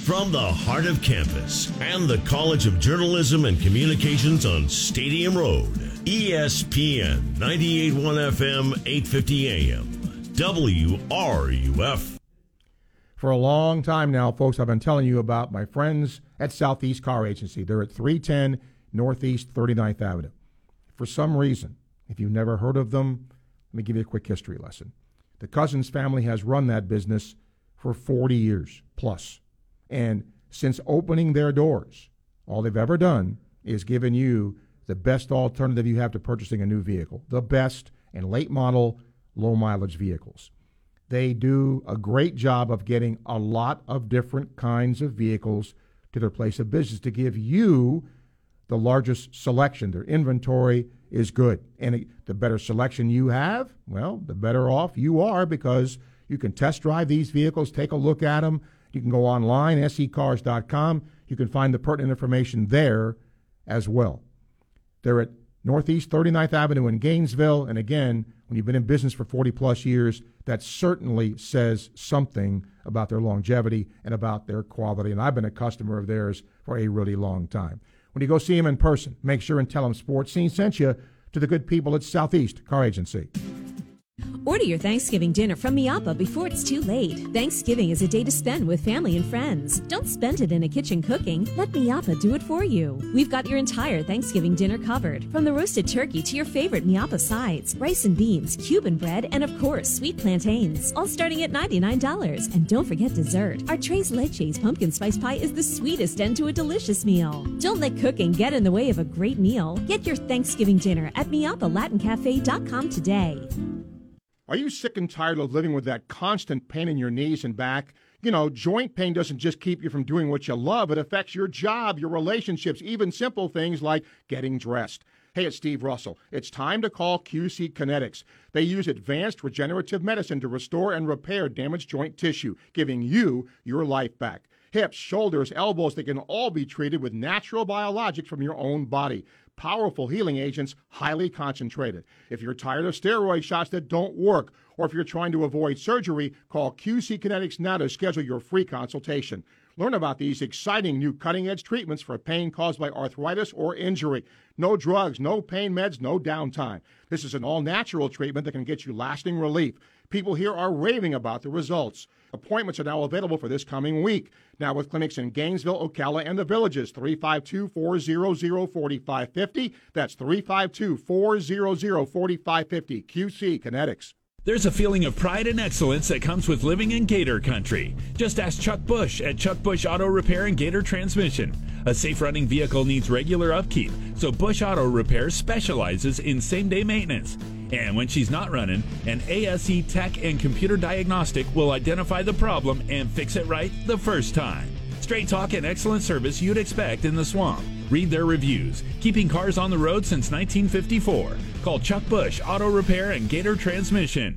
From the heart of campus and the College of Journalism and Communications on Stadium Road, ESPN 98.1 FM, 850 AM, WRUF. For a long time now, folks, I've been telling you about my friends at Southeast Car Agency. They're at 310 Northeast 39th Avenue. For some reason, if you've never heard of them, let me give you a quick history lesson. The Cousins family has run that business for 40 years plus. And since opening their doors, all they've ever done is given you the best alternative you have to purchasing a new vehicle, the best and late model, low mileage vehicles. They do a great job of getting a lot of different kinds of vehicles to their place of business to give you the largest selection. Their inventory is good. And the better selection you have, well, the better off you are because you can test drive these vehicles, take a look at them. You can go online, secars.com. You can find the pertinent information there as well. They're at Northeast 39th Avenue in Gainesville. And again, when you've been in business for 40 plus years, that certainly says something about their longevity and about their quality. And I've been a customer of theirs for a really long time. When you go see them in person, make sure and tell them Sports Scene sent you to the good people at Southeast Car Agency. Order your Thanksgiving dinner from Miapa before it's too late. Thanksgiving is a day to spend with family and friends. Don't spend it in a kitchen cooking. Let Miapa do it for you. We've got your entire Thanksgiving dinner covered, from the roasted turkey to your favorite Miapa sides, rice and beans, Cuban bread, and of course, sweet plantains, all starting at $99. And don't forget dessert. Our Tres Leches pumpkin spice pie is the sweetest end to a delicious meal. Don't let cooking get in the way of a great meal. Get your Thanksgiving dinner at MiapaLatinCafe.com today. Are you sick and tired of living with that constant pain in your knees and back? You know, joint pain doesn't just keep you from doing what you love, it affects your job, your relationships, even simple things like getting dressed. Hey, it's Steve Russell. It's time to call QC Kinetics. They use advanced regenerative medicine to restore and repair damaged joint tissue, giving you your life back. Hips, shoulders, elbows, they can all be treated with natural biologics from your own body powerful healing agents, highly concentrated. If you're tired of steroid shots that don't work, or if you're trying to avoid surgery, call QC Kinetics now to schedule your free consultation. Learn about these exciting new cutting edge treatments for pain caused by arthritis or injury. No drugs, no pain meds, no downtime. This is an all natural treatment that can get you lasting relief. People here are raving about the results. Appointments are now available for this coming week. Now with clinics in Gainesville, Ocala, and the Villages, 352-400-4550. That's 352-400-4550. QC Kinetics. There's a feeling of pride and excellence that comes with living in Gator Country. Just ask Chuck Bush at Chuck Bush Auto Repair and Gator Transmission. A safe running vehicle needs regular upkeep, so Bush Auto Repair specializes in same day maintenance. And when she's not running, an ASE tech and computer diagnostic will identify the problem and fix it right the first time. Straight talk and excellent service you'd expect in the swamp. Read their reviews. Keeping cars on the road since 1954. Call Chuck Bush Auto Repair and Gator Transmission.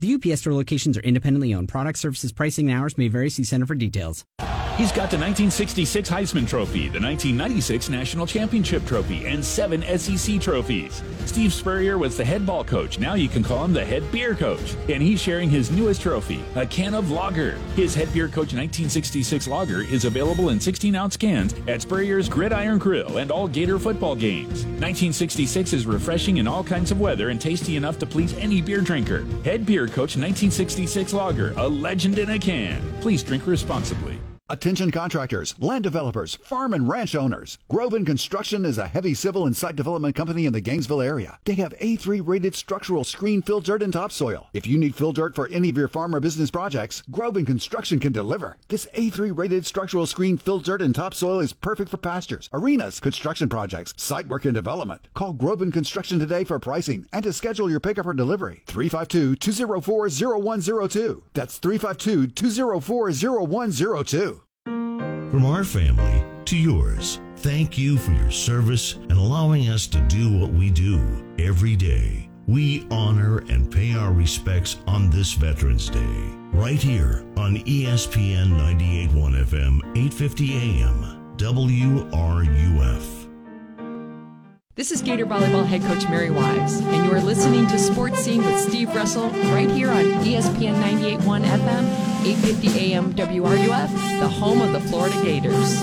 The UPS store locations are independently owned. Product services, pricing, and hours may vary. See Center for details. He's got the 1966 Heisman Trophy, the 1996 National Championship Trophy, and seven SEC trophies. Steve Spurrier was the head ball coach. Now you can call him the head beer coach. And he's sharing his newest trophy, a can of lager. His head beer coach 1966 lager is available in 16 ounce cans at Spurrier's Gridiron Grill and all Gator football games. 1966 is refreshing in all kinds of weather and tasty enough to please any beer drinker. Head beer coach 1966 lager, a legend in a can. Please drink responsibly. Attention contractors, land developers, farm and ranch owners. Groven Construction is a heavy civil and site development company in the Gainesville area. They have A3 rated structural screen fill dirt and topsoil. If you need fill dirt for any of your farm or business projects, Groven Construction can deliver. This A3 rated structural screen fill dirt and topsoil is perfect for pastures, arenas, construction projects, site work and development. Call Groven Construction today for pricing and to schedule your pickup or delivery. 352 204 0102. That's 352 204 0102. From our family to yours, thank you for your service and allowing us to do what we do every day. We honor and pay our respects on this Veterans Day, right here on ESPN 98.1 FM, 850 AM, WRUF. This is Gator Volleyball head coach Mary Wise, and you are listening to Sports Scene with Steve Russell right here on ESPN 98.1 FM, 850 AM WRUF, the home of the Florida Gators.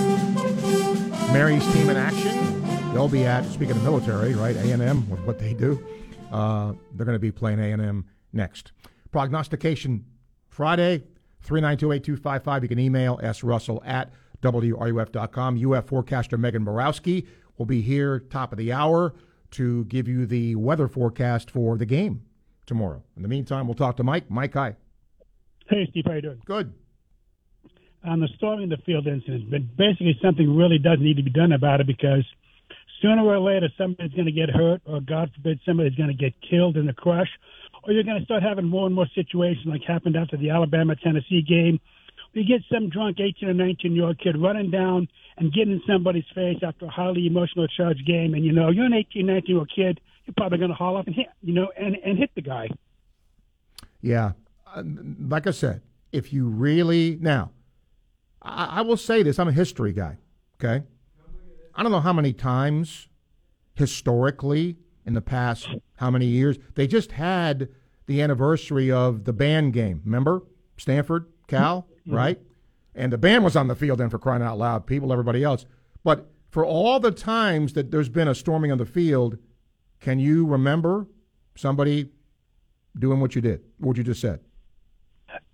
Mary's team in action. They'll be at, speaking of military, right, A&M with what they do. Uh, they're going to be playing A&M next. Prognostication Friday, 3928255. You can email srussell at wruf.com. UF forecaster Megan Borowski will be here top of the hour to give you the weather forecast for the game tomorrow. In the meantime, we'll talk to Mike. Mike, hi. Hey, Steve, how you doing? Good. On the storming the field incident, but basically something really does need to be done about it because sooner or later somebody's going to get hurt, or God forbid somebody's going to get killed in the crush, or you're going to start having more and more situations like happened after the Alabama Tennessee game. You get some drunk 18 or 19 year old kid running down and getting in somebody's face after a highly emotional charged game, and you know you're an 18, 19 year old kid. You're probably going to haul off and hit, you know, and and hit the guy. Yeah, uh, like I said, if you really now, I, I will say this: I'm a history guy. Okay, I don't know how many times historically in the past how many years they just had the anniversary of the band game. Remember Stanford, Cal, mm-hmm. right? And the band was on the field then for crying out loud, people, everybody else. But for all the times that there's been a storming of the field, can you remember somebody doing what you did, what you just said?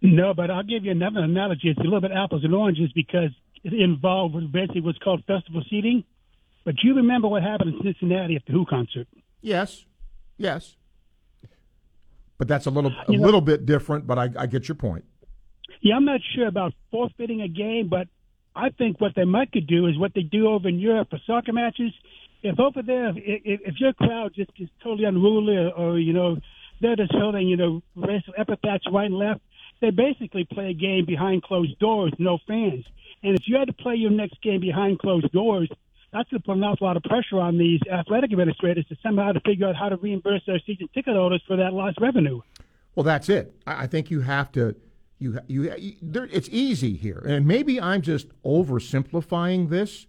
No, but I'll give you another analogy. It's a little bit apples and oranges because it involved basically what's called festival seating. But you remember what happened in Cincinnati at the Who concert? Yes, yes. But that's a little a you little bit different. But I, I get your point. Yeah, I'm not sure about forfeiting a game, but I think what they might could do is what they do over in Europe for soccer matches. If over there, if, if your crowd just is totally unruly, or, or you know they're just hurling, you know, racial epithets right and left, they basically play a game behind closed doors, no fans. And if you had to play your next game behind closed doors, that's going to put an awful lot of pressure on these athletic administrators to somehow to figure out how to reimburse their season ticket holders for that lost revenue. Well, that's it. I think you have to. You, you, you it's easy here, and maybe I'm just oversimplifying this,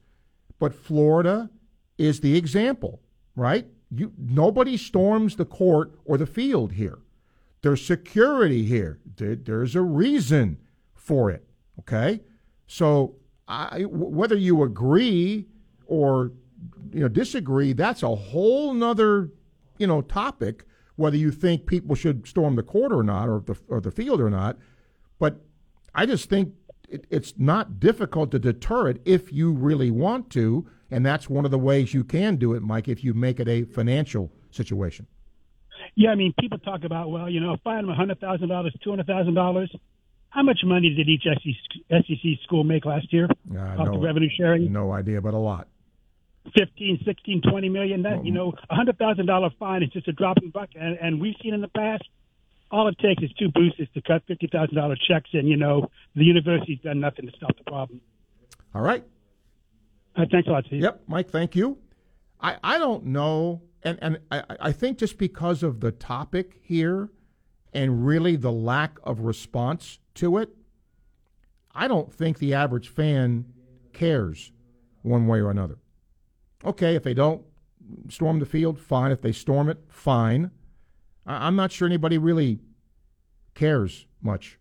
but Florida is the example, right? You nobody storms the court or the field here. There's security here. There, there's a reason for it. Okay, so I, whether you agree or you know disagree, that's a whole nother you know topic. Whether you think people should storm the court or not, or the or the field or not, but I just think it, it's not difficult to deter it if you really want to, and that's one of the ways you can do it, Mike. If you make it a financial situation. Yeah, I mean, people talk about well, you know, fine them hundred thousand dollars, two hundred thousand dollars. How much money did each SEC school make last year uh, off no, the revenue sharing? No idea, but a lot. 15, 16, 20 million. That you know, a hundred thousand dollar fine is just a drop in the bucket. And, and we've seen in the past, all it takes is two boosters to cut fifty thousand dollar checks, and you know, the university's done nothing to stop the problem. All right. Uh, thanks a lot, Steve. Yep, Mike. Thank you. I I don't know, and and I I think just because of the topic here, and really the lack of response to it, I don't think the average fan cares one way or another. Okay, if they don't storm the field, fine. If they storm it, fine. I- am not sure anybody really cares much.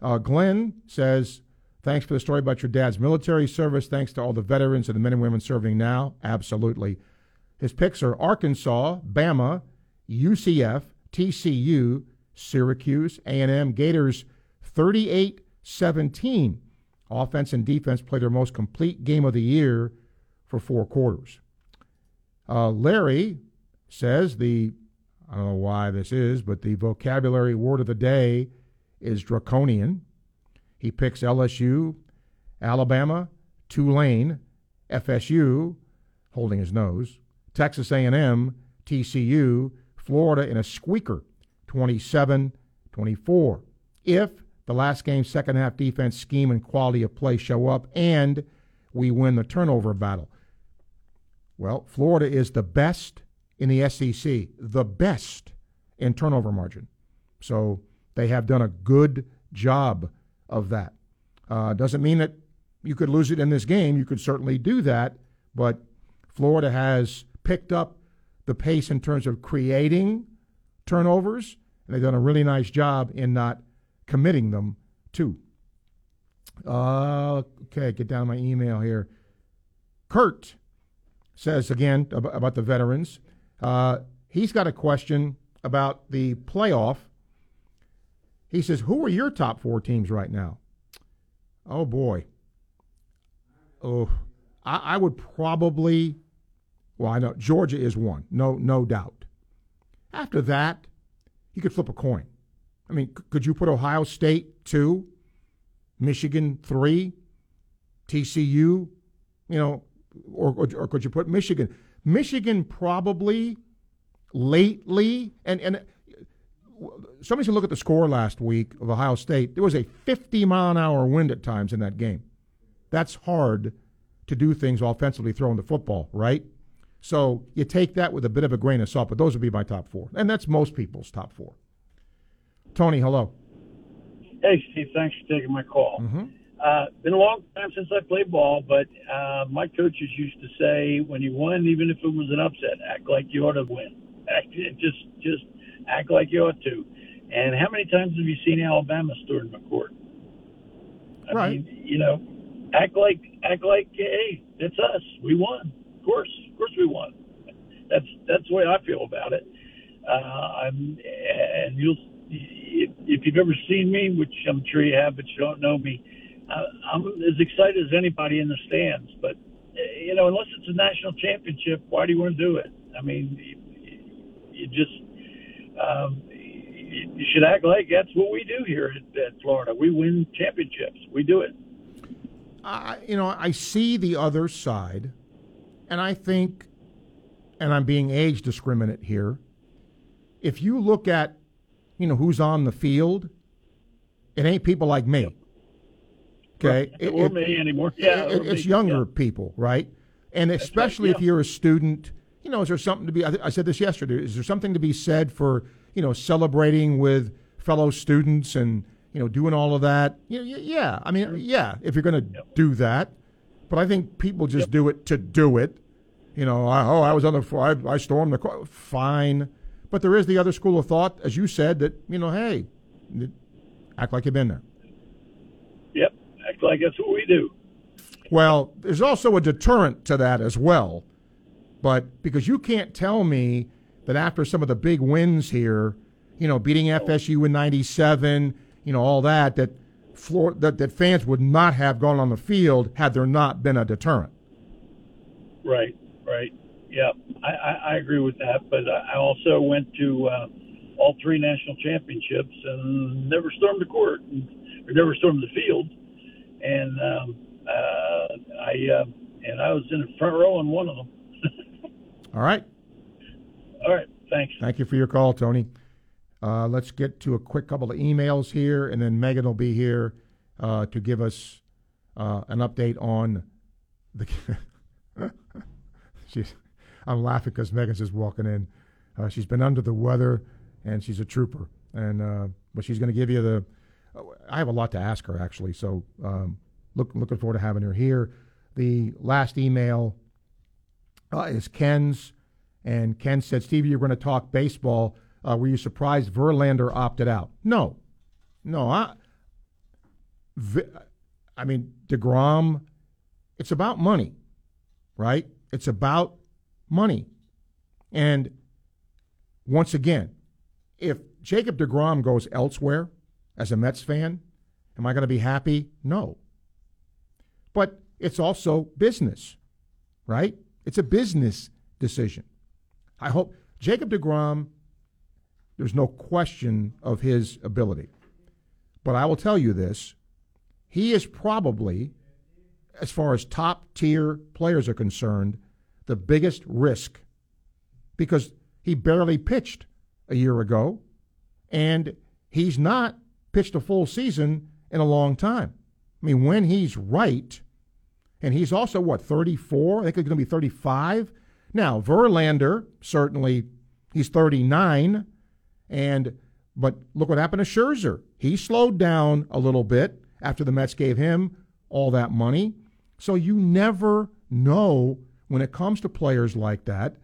Uh, Glenn says, Thanks for the story about your dad's military service. Thanks to all the veterans and the men and women serving now. Absolutely. His picks are Arkansas, Bama, UCF, TCU, Syracuse, A&M, Gators 38-17. Offense and defense played their most complete game of the year for four quarters. Uh, Larry says the, I don't know why this is, but the vocabulary word of the day is draconian. He picks LSU, Alabama, Tulane, FSU, holding his nose, Texas A&M, TCU, Florida in a squeaker, 27-24. If the last game's second half defense scheme and quality of play show up and we win the turnover battle. Well, Florida is the best in the SEC, the best in turnover margin. So they have done a good job of that. Uh, doesn't mean that you could lose it in this game. You could certainly do that, but Florida has picked up the pace in terms of creating turnovers, and they've done a really nice job in not committing them too. Uh, okay, get down my email here. Kurt says again about the veterans. Uh, he's got a question about the playoff. He says, Who are your top four teams right now? Oh, boy. Oh, I, I would probably, well, I know Georgia is one, no, no doubt. After that, you could flip a coin. I mean, c- could you put Ohio State two, Michigan three, TCU, you know, or, or, or could you put Michigan? Michigan probably lately, and, and somebody's going to look at the score last week of Ohio State. There was a 50 mile an hour wind at times in that game. That's hard to do things offensively throwing the football, right? So you take that with a bit of a grain of salt, but those would be my top four. And that's most people's top four. Tony, hello. Hey, Steve. Thanks for taking my call. Mm-hmm. Uh, been a long time since I played ball, but uh, my coaches used to say, when you won, even if it was an upset, act like you ought to win. Act, just, just act like you ought to. And how many times have you seen Alabama storm McCourt? I Right. mean, you know, act like, act like, hey, it's us. We won. Of course, of course, we won. That's that's the way I feel about it. Uh, I'm, and you'll, if, if you've ever seen me, which I'm sure you have, but you don't know me, I'm as excited as anybody in the stands. But uh, you know, unless it's a national championship, why do you want to do it? I mean, you, you just um, you, you should act like that's what we do here at, at Florida. We win championships. We do it. I, you know, I see the other side, and I think, and I'm being age discriminate here. If you look at, you know, who's on the field, it ain't people like me. Okay, It- or it- me anymore. Yeah, it- it's me, younger yeah. people, right? And especially if yeah. you're a student, you know, is there something to be? I, I said this yesterday. Is there something to be said for you know celebrating with fellow students and you know doing all of that? Yeah, yeah. yeah. I mean, yeah. If you're going to do that, but I think people just do it to do it. You know, I, oh, I was on the, fl- I, I stormed the, court. fine. But there is the other school of thought, as you said, that you know, hey, act like you've been there. Like that's what we do. Well, there's also a deterrent to that as well. But because you can't tell me that after some of the big wins here, you know, beating FSU in 97, you know, all that, that, floor, that, that fans would not have gone on the field had there not been a deterrent. Right, right. Yeah, I, I, I agree with that. But I I also went to uh, all three national championships and never stormed the court, and, or never stormed the field. And um, uh, I uh, and I was in the front row in one of them. All right. All right, thanks. Thank you for your call, Tony. Uh, let's get to a quick couple of emails here, and then Megan will be here uh, to give us uh, an update on the. she's, I'm laughing because Megan's just walking in. Uh, she's been under the weather, and she's a trooper. And uh, but she's going to give you the. I have a lot to ask her actually, so um, look, looking forward to having her here. The last email uh, is Ken's, and Ken said, "Stevie, you're going to talk baseball. Uh, were you surprised Verlander opted out?" No, no. I, I mean Degrom. It's about money, right? It's about money, and once again, if Jacob Degrom goes elsewhere as a Mets fan, am I going to be happy? No. But it's also business, right? It's a business decision. I hope Jacob DeGrom, there's no question of his ability. But I will tell you this he is probably, as far as top tier players are concerned, the biggest risk because he barely pitched a year ago and he's not pitched a full season in a long time. I mean, when he's right, and he's also, what, 34? I think he's going to be 35. Now, Verlander, certainly, he's 39. And, but look what happened to Scherzer. He slowed down a little bit after the Mets gave him all that money. So you never know when it comes to players like that.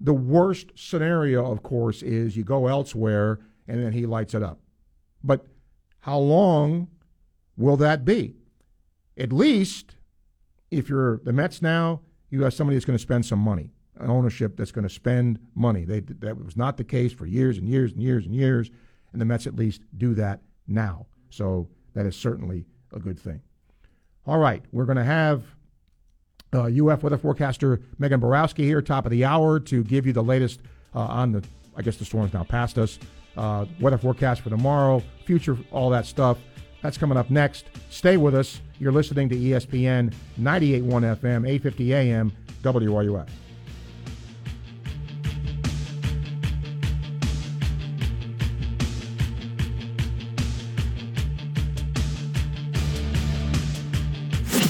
The worst scenario, of course, is you go elsewhere and then he lights it up. But how long will that be? At least if you're the Mets now, you have somebody that's going to spend some money, an ownership that's going to spend money. They, that was not the case for years and years and years and years, and the Mets at least do that now. So that is certainly a good thing. All right, we're going to have uh, UF weather forecaster Megan Borowski here, top of the hour, to give you the latest uh, on the. I guess the storm's now past us. Uh, weather forecast for tomorrow, future, all that stuff. That's coming up next. Stay with us. You're listening to ESPN 98.1 FM, 850 AM, WRUF.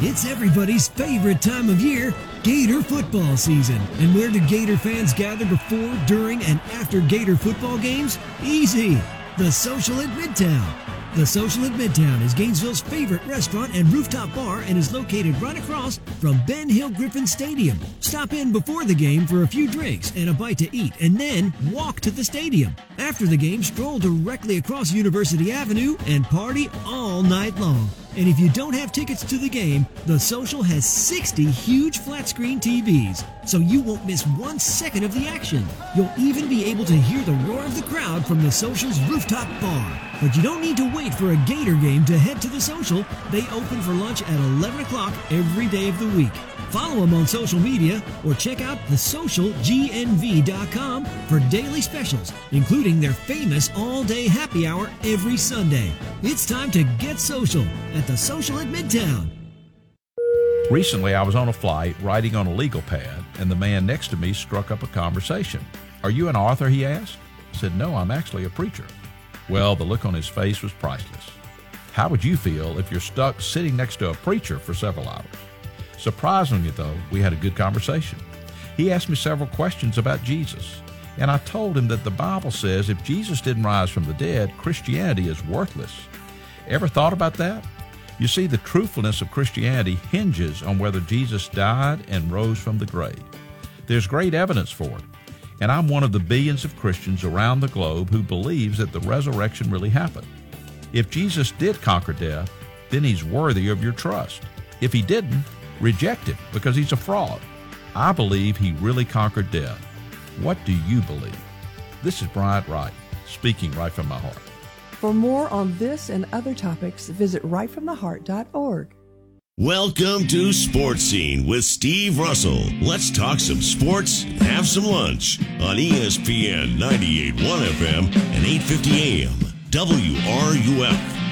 It's everybody's favorite time of year, Gator football season. And where do Gator fans gather before, during, and after Gator football games? Easy! The Social at Midtown. The Social at Midtown is Gainesville's favorite restaurant and rooftop bar and is located right across from Ben Hill Griffin Stadium. Stop in before the game for a few drinks and a bite to eat, and then walk to the stadium. After the game, stroll directly across University Avenue and party all night long. And if you don't have tickets to the game, The Social has 60 huge flat screen TVs, so you won't miss one second of the action. You'll even be able to hear the roar of the crowd from The Social's rooftop bar. But you don't need to wait for a Gator game to head to The Social. They open for lunch at 11 o'clock every day of the week. Follow them on social media or check out thesocialgnv.com for daily specials, including their famous all day happy hour every Sunday. It's time to get social at the Social at Midtown. Recently, I was on a flight writing on a legal pad, and the man next to me struck up a conversation. Are you an author? he asked. I said, No, I'm actually a preacher. Well, the look on his face was priceless. How would you feel if you're stuck sitting next to a preacher for several hours? Surprisingly, though, we had a good conversation. He asked me several questions about Jesus, and I told him that the Bible says if Jesus didn't rise from the dead, Christianity is worthless. Ever thought about that? You see, the truthfulness of Christianity hinges on whether Jesus died and rose from the grave. There's great evidence for it, and I'm one of the billions of Christians around the globe who believes that the resurrection really happened. If Jesus did conquer death, then he's worthy of your trust. If he didn't, reject him because he's a fraud. I believe he really conquered death. What do you believe? This is Bryant Wright, speaking right from my heart. For more on this and other topics, visit rightfromtheheart.org. Welcome to Sports Scene with Steve Russell. Let's talk some sports and have some lunch on ESPN 98.1 FM and 8:50 AM WRUF.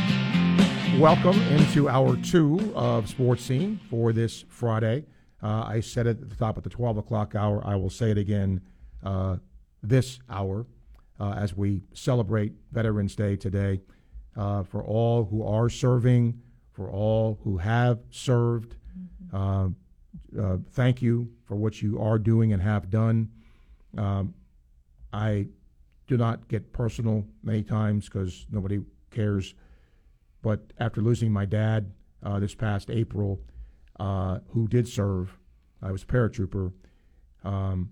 Welcome into hour two of Sports Scene for this Friday. Uh, I said it at the top of the 12 o'clock hour. I will say it again uh, this hour uh, as we celebrate Veterans Day today. Uh, for all who are serving, for all who have served, uh, uh, thank you for what you are doing and have done. Um, I do not get personal many times because nobody cares. But after losing my dad uh, this past April, uh, who did serve, I was a paratrooper. Um,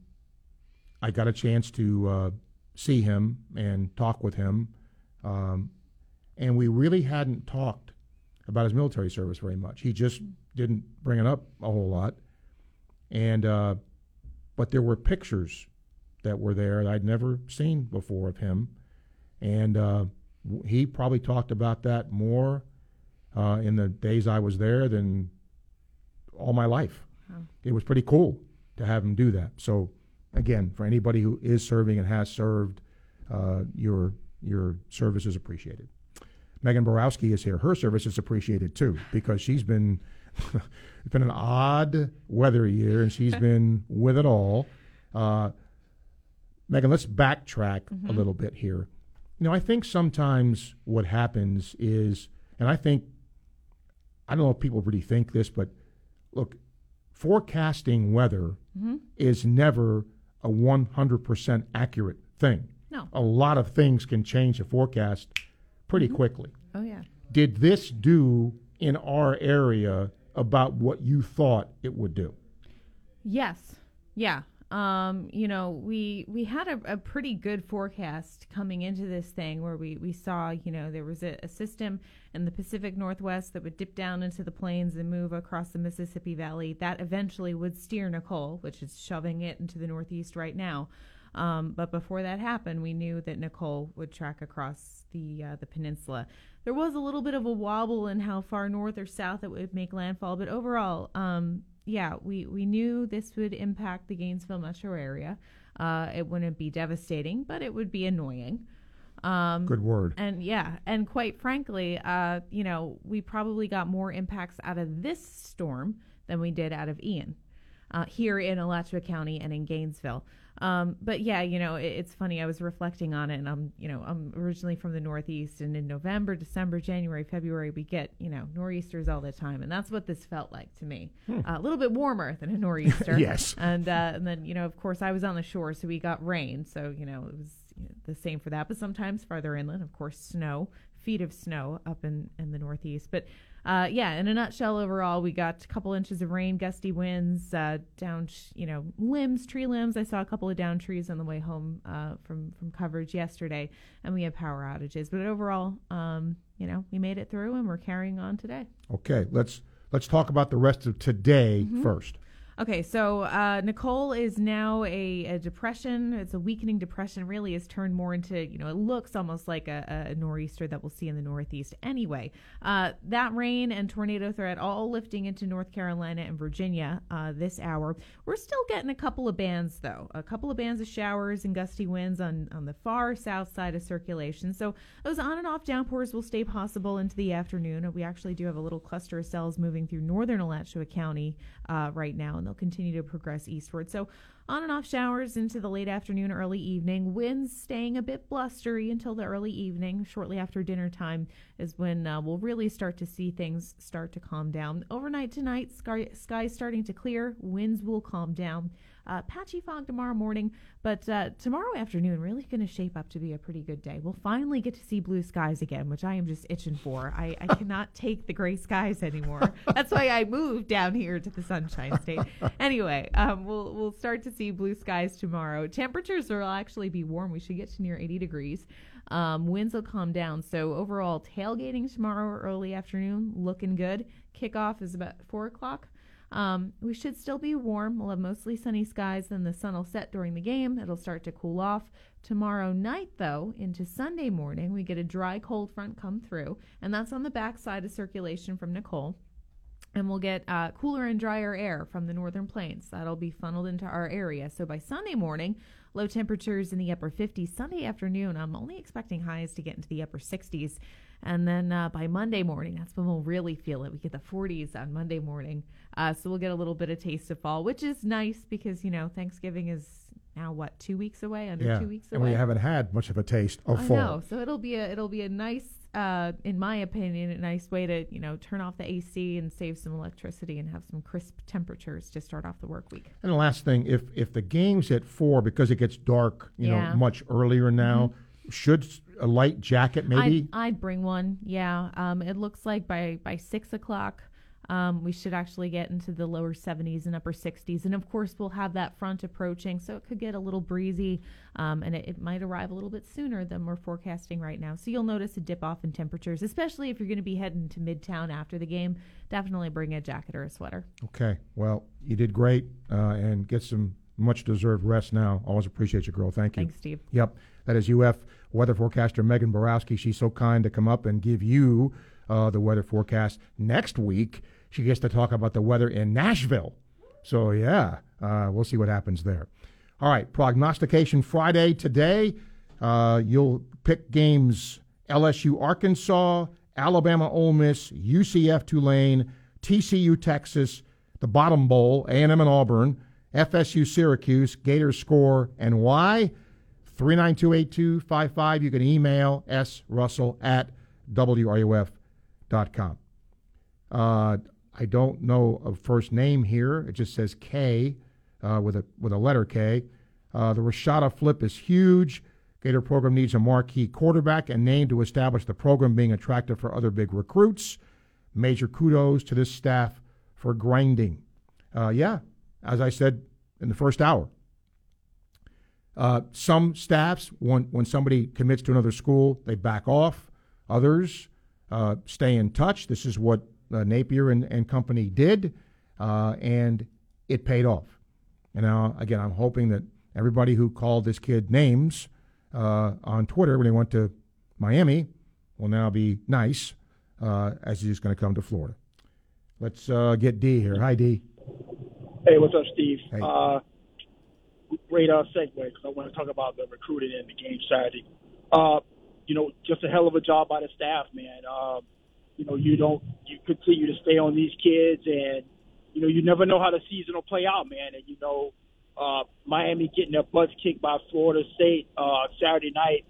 I got a chance to uh, see him and talk with him, um, and we really hadn't talked about his military service very much. He just didn't bring it up a whole lot, and uh, but there were pictures that were there that I'd never seen before of him, and uh, he probably talked about that more uh, in the days I was there than all my life. It was pretty cool to have him do that. So, again, for anybody who is serving and has served, uh, your your service is appreciated. Megan Borowski is here. Her service is appreciated too because she's been it's been an odd weather year and she's been with it all. Uh, Megan, let's backtrack a Mhm. little bit here. You know, I think sometimes what happens is, and I think, I don't know if people really think this, but look, forecasting weather Mhm. is never a 100% accurate thing. No. A lot of things can change the forecast pretty quickly. Oh yeah. Did this do in our area about what you thought it would do? Yes. Yeah. Um, you know, we we had a, a pretty good forecast coming into this thing where we, we saw, you know, there was a, a system in the Pacific Northwest that would dip down into the plains and move across the Mississippi Valley. That eventually would steer Nicole, which is shoving it into the northeast right now. Um, but before that happened, we knew that Nicole would track across the uh, the peninsula. There was a little bit of a wobble in how far north or south it would make landfall, but overall, um, yeah, we, we knew this would impact the Gainesville metro area. Uh, it wouldn't be devastating, but it would be annoying. Um, Good word. And yeah, and quite frankly, uh, you know, we probably got more impacts out of this storm than we did out of Ian uh, here in Alachua County and in Gainesville. Um, but yeah, you know, it, it's funny. I was reflecting on it, and I'm, you know, I'm originally from the Northeast, and in November, December, January, February, we get, you know, nor'easters all the time, and that's what this felt like to me. Hmm. Uh, a little bit warmer than a nor'easter. Yes. And uh, and then, you know, of course, I was on the shore, so we got rain. So you know, it was you know, the same for that. But sometimes farther inland, of course, snow, feet of snow up in in the Northeast. But uh, yeah, in a nutshell, overall, we got a couple inches of rain, gusty winds, uh, down, you know, limbs, tree limbs. I saw a couple of down trees on the way home uh, from from coverage yesterday, and we had power outages. But overall, um, you know, we made it through, and we're carrying on today. Okay, let's let's talk about the rest of today Mhm. first. Okay, so uh, Nicole is now a, a depression. It's a weakening depression. Really, has turned more into you know it looks almost like a, a nor'easter that we'll see in the northeast. Anyway, uh, that rain and tornado threat all lifting into North Carolina and Virginia uh, this hour. We're still getting a couple of bands though, a couple of bands of showers and gusty winds on on the far south side of circulation. So those on and off downpours will stay possible into the afternoon. We actually do have a little cluster of cells moving through northern Alachua County uh, right now, and they'll continue to progress eastward. So on and off showers into the late afternoon, early evening. Winds staying a bit blustery until the early evening. Shortly after dinner time is when uh, we'll really start to see things start to calm down. Overnight tonight, sky, sky starting to clear. Winds will calm down. Uh, patchy fog tomorrow morning, but uh, tomorrow afternoon really going to shape up to be a pretty good day. We'll finally get to see blue skies again, which I am just itching for. I, I cannot take the gray skies anymore. That's why I moved down here to the Sunshine State. Anyway, um, we'll we'll start to see blue skies tomorrow. Temperatures will actually be warm. We should get to near 80 degrees. Um, winds will calm down. So overall, tailgating tomorrow early afternoon looking good. Kickoff is about four o'clock. Um, we should still be warm. We'll have mostly sunny skies, then the sun will set during the game. It'll start to cool off. Tomorrow night, though, into Sunday morning, we get a dry cold front come through, and that's on the backside of circulation from Nicole. And we'll get uh, cooler and drier air from the northern plains. That'll be funneled into our area. So by Sunday morning, low temperatures in the upper 50s. Sunday afternoon, I'm only expecting highs to get into the upper 60s. And then uh, by Monday morning, that's when we'll really feel it. We get the 40s on Monday morning. Uh, so we'll get a little bit of taste of fall, which is nice because, you know, Thanksgiving is now what, two weeks away? Under yeah, two weeks away and we haven't had much of a taste of I fall. know. So it'll be a it'll be a nice, uh, in my opinion, a nice way to you know turn off the AC and save some electricity and have some crisp temperatures to start off the work week. And the last thing, if if the game's at four because it gets dark, you Yeah. know, much earlier now, should a light jacket maybe? I'd, I'd bring one. Yeah. Um, it looks like by by six o'clock. Um, we should actually get into the lower 70s and upper 60s. And of course, we'll have that front approaching, so it could get a little breezy um, and it, it might arrive a little bit sooner than we're forecasting right now. So you'll notice a dip off in temperatures, especially if you're going to be heading to Midtown after the game. Definitely bring a jacket or a sweater. Okay. Well, you did great, uh, and get some much deserved rest now. Always appreciate you, girl. Thank you. Thanks, Steve. Yep. That is UF weather forecaster Megan Borowski. She's so kind to come up and give you uh, the weather forecast. Next week, she gets to talk about the weather in Nashville. So, yeah, uh, we'll see what happens there. All right, prognostication Friday today. Uh, you'll pick games LSU Arkansas, Alabama Ole Miss, UCF Tulane, TCU Texas, the Bottom Bowl, A&M and Auburn, FSU Syracuse, Gators score, and why? 3928255. You can email srussell at wruf.com. Uh, I don't know a first name here. It just says K. uh, with a with a letter K. Uh, the Rashada flip is huge. Gator program needs a marquee quarterback and name to establish the program being attractive for other big recruits. Major kudos to this staff for grinding. Uh, yeah, as I said in the first hour, uh, some staffs, when, when somebody commits to another school, they back off. Others uh, stay in touch. This is what uh, Napier and, and company did, uh, and it paid off. And now, again, I'm hoping that everybody who called this kid names uh, on Twitter when he went to Miami will now be nice uh, as he's going to come to Florida. Let's get D here. Hi, D. Hey, what's up, Steve? Hey. Uh, great uh, segue because I want to talk about the recruiting and the game. Uh, you know, just a hell of a job by the staff, man. Uh, you know, you don't you continue to stay on these kids, and you know, you never know how the season will play out, man. And you know, uh, Miami getting their butts kicked by Florida State uh, Saturday night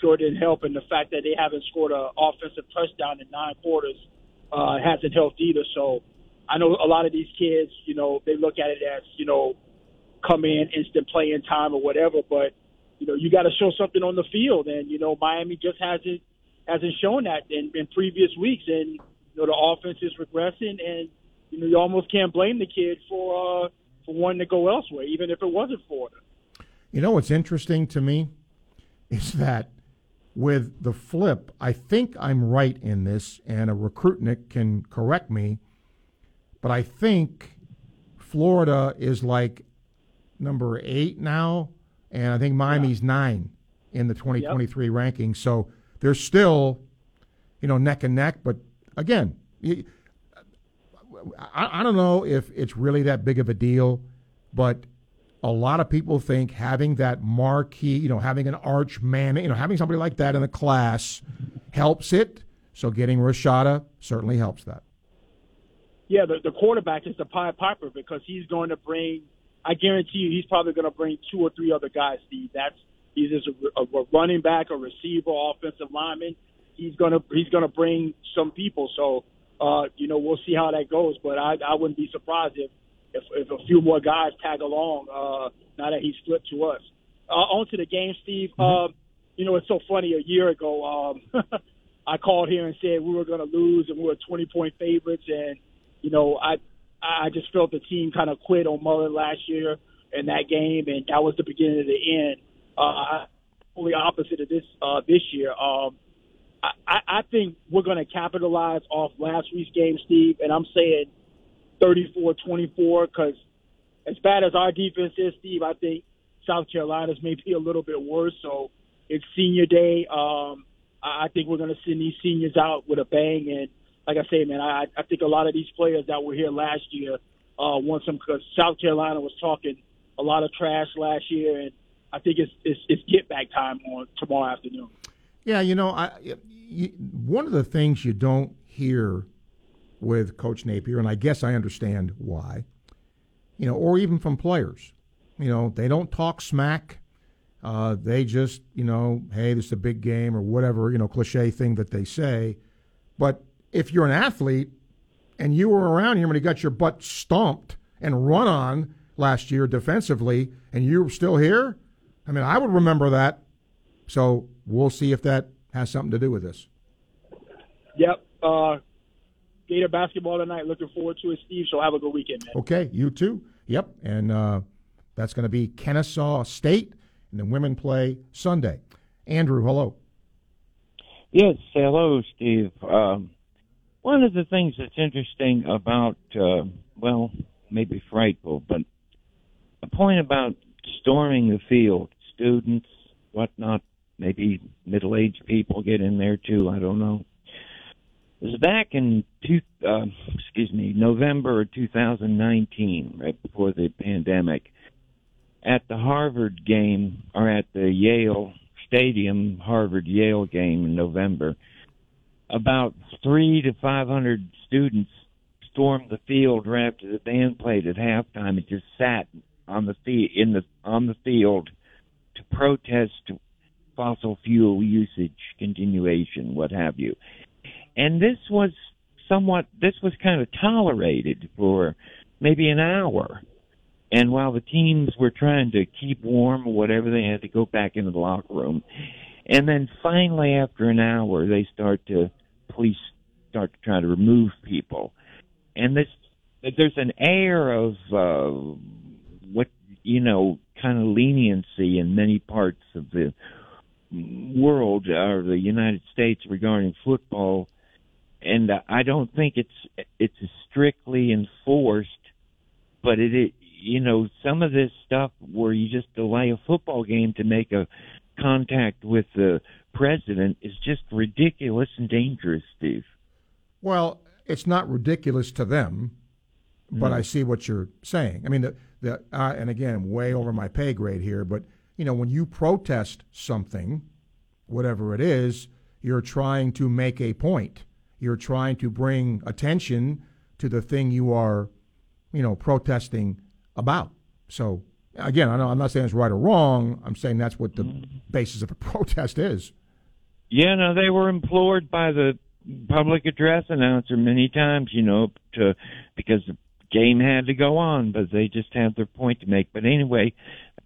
sure didn't help, and the fact that they haven't scored an offensive touchdown in nine quarters uh, hasn't helped either. So. I know a lot of these kids, you know, they look at it as, you know, come in, instant playing time or whatever, but you know, you got to show something on the field, and you know, Miami just hasn't hasn't shown that in, in previous weeks, and you know, the offense is regressing, and you know, you almost can't blame the kid for uh, for wanting to go elsewhere, even if it wasn't Florida. You know what's interesting to me is that with the flip, I think I'm right in this, and a recruitnik can correct me, but I think Florida is like number eight now, and I think Miami's nine in the 2023 yep. ranking. So they're still, you know, neck and neck. But again, I, I don't know if it's really that big of a deal, but a lot of people think having that marquee, you know, having an arch man, you know, having somebody like that in the class helps it. So getting Rashada certainly helps that. Yeah, the, the quarterback is the Pied Piper because he's going to bring – I guarantee you, he's probably going to bring two or three other guys. Steve, that's he's just a, a running back, a receiver, offensive lineman. He's gonna he's gonna bring some people. So uh, you know we'll see how that goes. But I I wouldn't be surprised if if, if a few more guys tag along uh, now that he's flipped to us. Uh, on to the game, Steve. Mm-hmm. Uh, you know it's so funny. A year ago, um, I called here and said we were going to lose and we were 20 point favorites, and you know I I just felt the team kind of quit on Mullen last year in that game, and that was the beginning of the end. Uh, fully opposite of this uh, this year. Um, I, I think we're going to capitalize off last week's game, Steve, and I'm saying 34-24 because as bad as our defense is, Steve, I think South Carolina's may be a little bit worse. So it's senior day. Um, I think we're going to send these seniors out with a bang, and like I say, man, I, I think a lot of these players that were here last year uh, want some because South Carolina was talking a lot of trash last year, and I think it's it's, it's get back time on tomorrow afternoon. Yeah, you know, I you, one of the things you don't hear with Coach Napier, and I guess I understand why, you know, or even from players, you know, they don't talk smack. Uh, they just, you know, hey, this is a big game or whatever, you know, cliche thing that they say. But if you're an athlete and you were around here when he got your butt stomped and run on last year defensively and you're still here, I mean, I would remember that. So we'll see if that has something to do with this. Yep. Uh, Gator basketball tonight. Looking forward to it, Steve. So have a good weekend, man. Okay, you too. Yep. And uh, that's going to be Kennesaw State, and the women play Sunday. Andrew, hello. Yes, hello, Steve. Um, one of the things that's interesting about, uh, well, maybe frightful, but a point about storming the field, students, whatnot, maybe middle aged people get in there too, I don't know. It was back in two, uh, excuse me, November of 2019, right before the pandemic, at the Harvard game or at the Yale Stadium Harvard Yale game in November about three to five hundred students stormed the field right after the band played at halftime and just sat on the fi- in the on the field to protest fossil fuel usage continuation, what have you. And this was somewhat this was kind of tolerated for maybe an hour. And while the teams were trying to keep warm or whatever, they had to go back into the locker room. And then finally, after an hour, they start to police start to try to remove people. And this there's an air of uh, what you know, kind of leniency in many parts of the world or the United States regarding football, and I don't think it's it's strictly enforced, but it, it you know some of this stuff where you just delay a football game to make a contact with the president is just ridiculous and dangerous, Steve. Well, it's not ridiculous to them, but Mm. I see what you're saying. I mean, the the uh, and again, way over my pay grade here, but you know, when you protest something, whatever it is, you're trying to make a point. You're trying to bring attention to the thing you are, you know, protesting about. So again, I know I'm not saying it's right or wrong. I'm saying that's what the basis of a protest is. Yeah, no, they were implored by the public address announcer many times, you know, to because the game had to go on, but they just had their point to make. But anyway,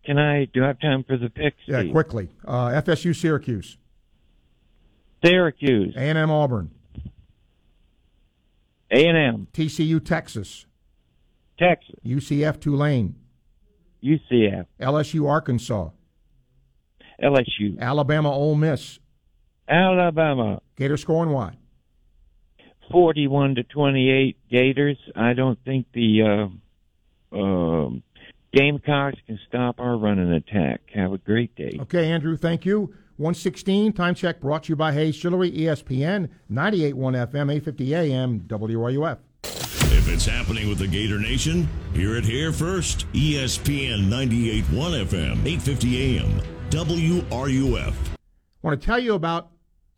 can I do I have time for the picks? Yeah, quickly. Uh, FSU Syracuse. Syracuse. A&M Auburn. A&M. TCU Texas. Texas. UCF Tulane. UCF. LSU Arkansas. LSU. Alabama Ole Miss. Alabama. Gator scoring why? 41 to 28 Gators. I don't think the uh, um Gamecocks can stop our running attack. Have a great day. Okay, Andrew, thank you. 116, time check brought to you by Hayes Jewelry, E ESPN, 98.1 FM, 850 AM, WRUF. If it's happening with the Gator Nation, hear it here first. ESPN 98.1 FM, 850 AM, WRUF. I want to tell you about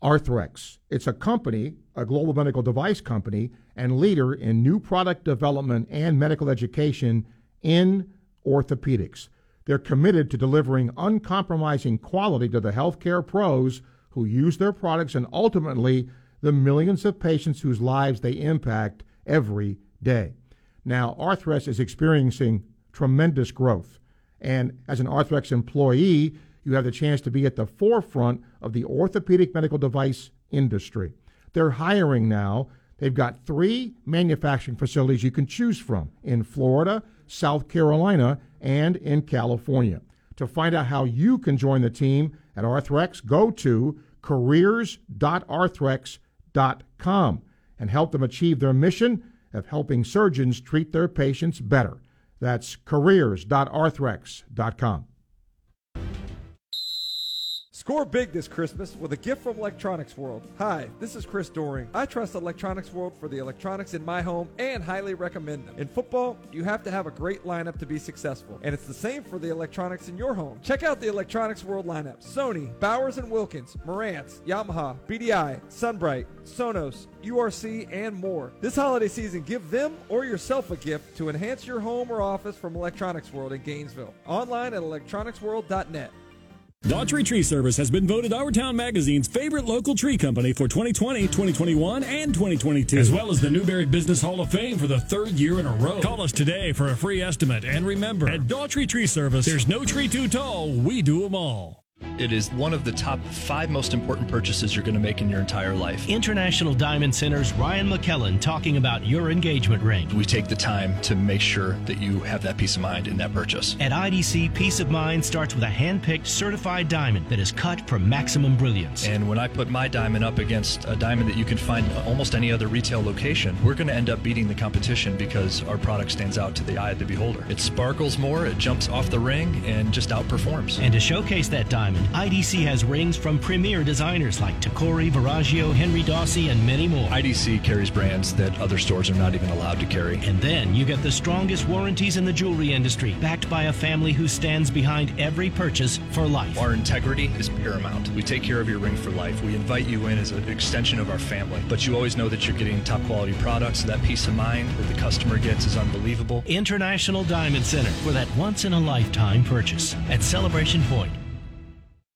Arthrex. It's a company, a global medical device company, and leader in new product development and medical education in orthopedics. They're committed to delivering uncompromising quality to the healthcare pros who use their products and ultimately the millions of patients whose lives they impact every day. Now, Arthrex is experiencing tremendous growth. And as an Arthrex employee, you have the chance to be at the forefront of the orthopedic medical device industry. They're hiring now. They've got three manufacturing facilities you can choose from in Florida, South Carolina, and in California. To find out how you can join the team at Arthrex, go to careers.arthrex.com and help them achieve their mission of helping surgeons treat their patients better. That's careers.arthrex.com. Score big this Christmas with a gift from Electronics World. Hi, this is Chris Doering. I trust Electronics World for the electronics in my home and highly recommend them. In football, you have to have a great lineup to be successful, and it's the same for the electronics in your home. Check out the Electronics World lineup: Sony, Bowers and Wilkins, Marantz, Yamaha, BDI, SunBrite, Sonos, URC, and more. This holiday season, give them or yourself a gift to enhance your home or office from Electronics World in Gainesville. Online at electronicsworld.net. Daughtry Tree Service has been voted Our Town Magazine's favorite local tree company for 2020, 2021, and 2022, as well as the Newberry Business Hall of Fame for the third year in a row. Call us today for a free estimate, and remember, at Daughtry Tree Service, there's no tree too tall. We do them all. It is one of the top five most important purchases you're going to make in your entire life. International Diamond Center's Ryan McKellen talking about your engagement ring. We take the time to make sure that you have that peace of mind in that purchase. At IDC, peace of mind starts with a hand-picked certified diamond that is cut for maximum brilliance. And when I put my diamond up against a diamond that you can find almost any other retail location, we're going to end up beating the competition because our product stands out to the eye of the beholder. It sparkles more, it jumps off the ring, and just outperforms. And to showcase that diamond, IDC has rings from premier designers like Tacori, Verragio, Henri Daussi, and many more. IDC carries brands that other stores are not even allowed to carry. And then you get the strongest warranties in the jewelry industry, backed by a family who stands behind every purchase for life. Our integrity is paramount. We take care of your ring for life. We invite you in as an extension of our family. But you always know that you're getting top quality products. That peace of mind that the customer gets is unbelievable. International Diamond Center for that once in a lifetime purchase at Celebration Point.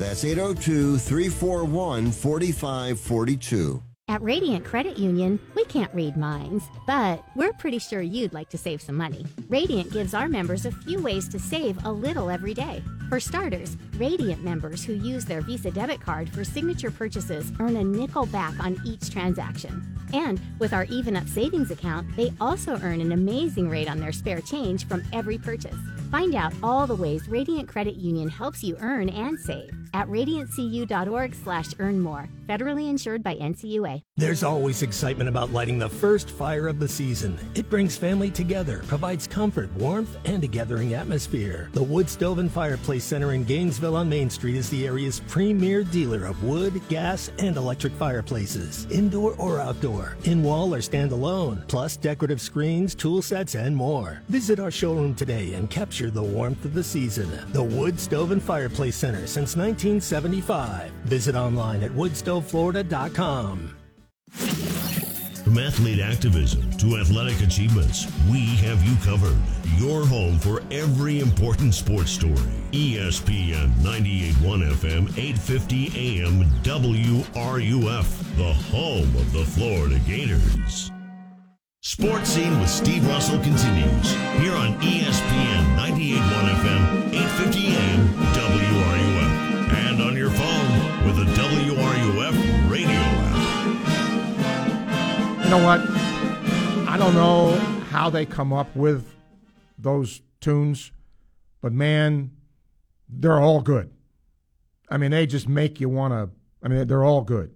That's 802 341 4542. At Radiant Credit Union, we can't read minds, but we're pretty sure you'd like to save some money. Radiant gives our members a few ways to save a little every day. For starters, Radiant members who use their Visa debit card for signature purchases earn a nickel back on each transaction. And with our Even Up savings account, they also earn an amazing rate on their spare change from every purchase. Find out all the ways Radiant Credit Union helps you earn and save at radiantcu.org slash earn more. Federally insured by NCUA. There's always excitement about lighting the first fire of the season. It brings family together, provides comfort, warmth, and a gathering atmosphere. The Wood Stove and Fireplace Center in Gainesville on Main Street is the area's premier dealer of wood, gas, and electric fireplaces, indoor or outdoor, in wall or standalone, plus decorative screens, tool sets, and more. Visit our showroom today and capture the warmth of the season. The Wood Stove and Fireplace Center since 1975. Visit online at woodstoveflorida.com. From athlete activism to athletic achievements, we have you covered. Your home for every important sports story. ESPN 98.1 FM, 850 AM, WRUF, the home of the Florida Gators. Sports Scene with Steve Russell continues here on ESPN 98.1 FM, 850 AM, with the WRUF radio app. You know what? I don't know how they come up with those tunes, but man, they're all good. I mean, they just make you want to. I mean, they're all good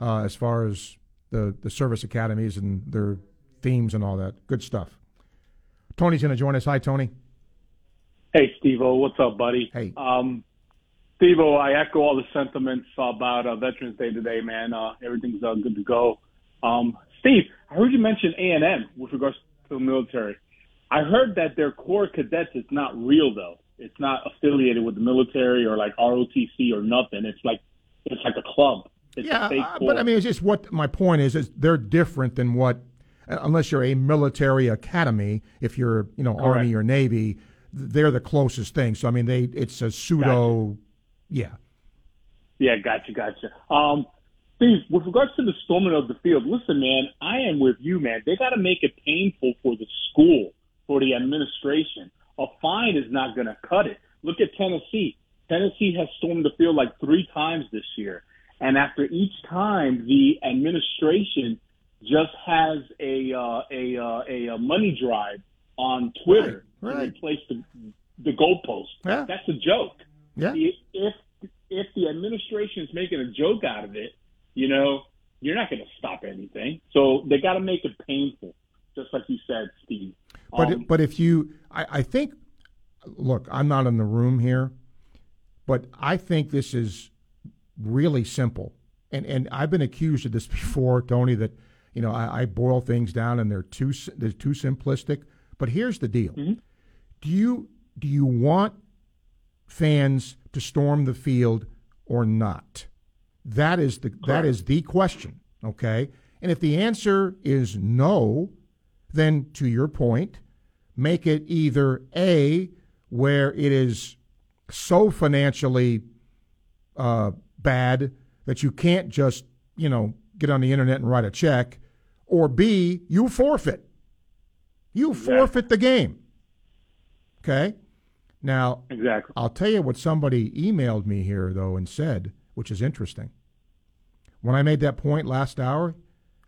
uh, as far as the the service academies and their themes and all that good stuff. Tony's going to join us. Hi, Tony. Hey, Steve-O. What's up, buddy? Hey. Um, Steve-O, I echo all the sentiments about uh, Veterans Day today, man. Uh, everything's uh, good to go. Um, Steve, I heard you mention A&M with regards to the military. I heard that their Corps cadets is not real, though. It's not affiliated with the military or like ROTC or nothing. It's like it's like a club. It's yeah, a fake uh, but I mean, it's just what my point is. Is they're different than what, uh, unless you're a military academy. If you're, you know, Correct. army or navy, they're the closest thing. So I mean, they it's a pseudo. Yeah. Yeah, gotcha, gotcha. Um, Steve, with regards to the storming of the field, listen, man, I am with you, man. They got to make it painful for the school, for the administration. A fine is not going to cut it. Look at Tennessee. Tennessee has stormed the field like three times this year. And after each time, the administration just has a uh, a, uh, a money drive on Twitter Right, right. to replace the the goalpost. Yeah. That's a joke. Yeah. If if the administration is making a joke out of it, you know, you're not going to stop anything. So they got to make it painful, just like you said, Steve. But Um, but if you, I, I think, look, I'm not in the room here, but I think this is really simple. And and I've been accused of this before, Tony, that you know I, I boil things down and they're too they're too simplistic. But here's the deal: do you do you want fans to storm the field or not? That is the that is the question. Okay, and if the answer is no, then to your point, make it either a where it is so financially uh, bad that you can't just you know get on the internet and write a check, or b you forfeit. You forfeit the game. Okay. Now, exactly. I'll tell you what somebody emailed me here though and said, which is interesting. when I made that point last hour,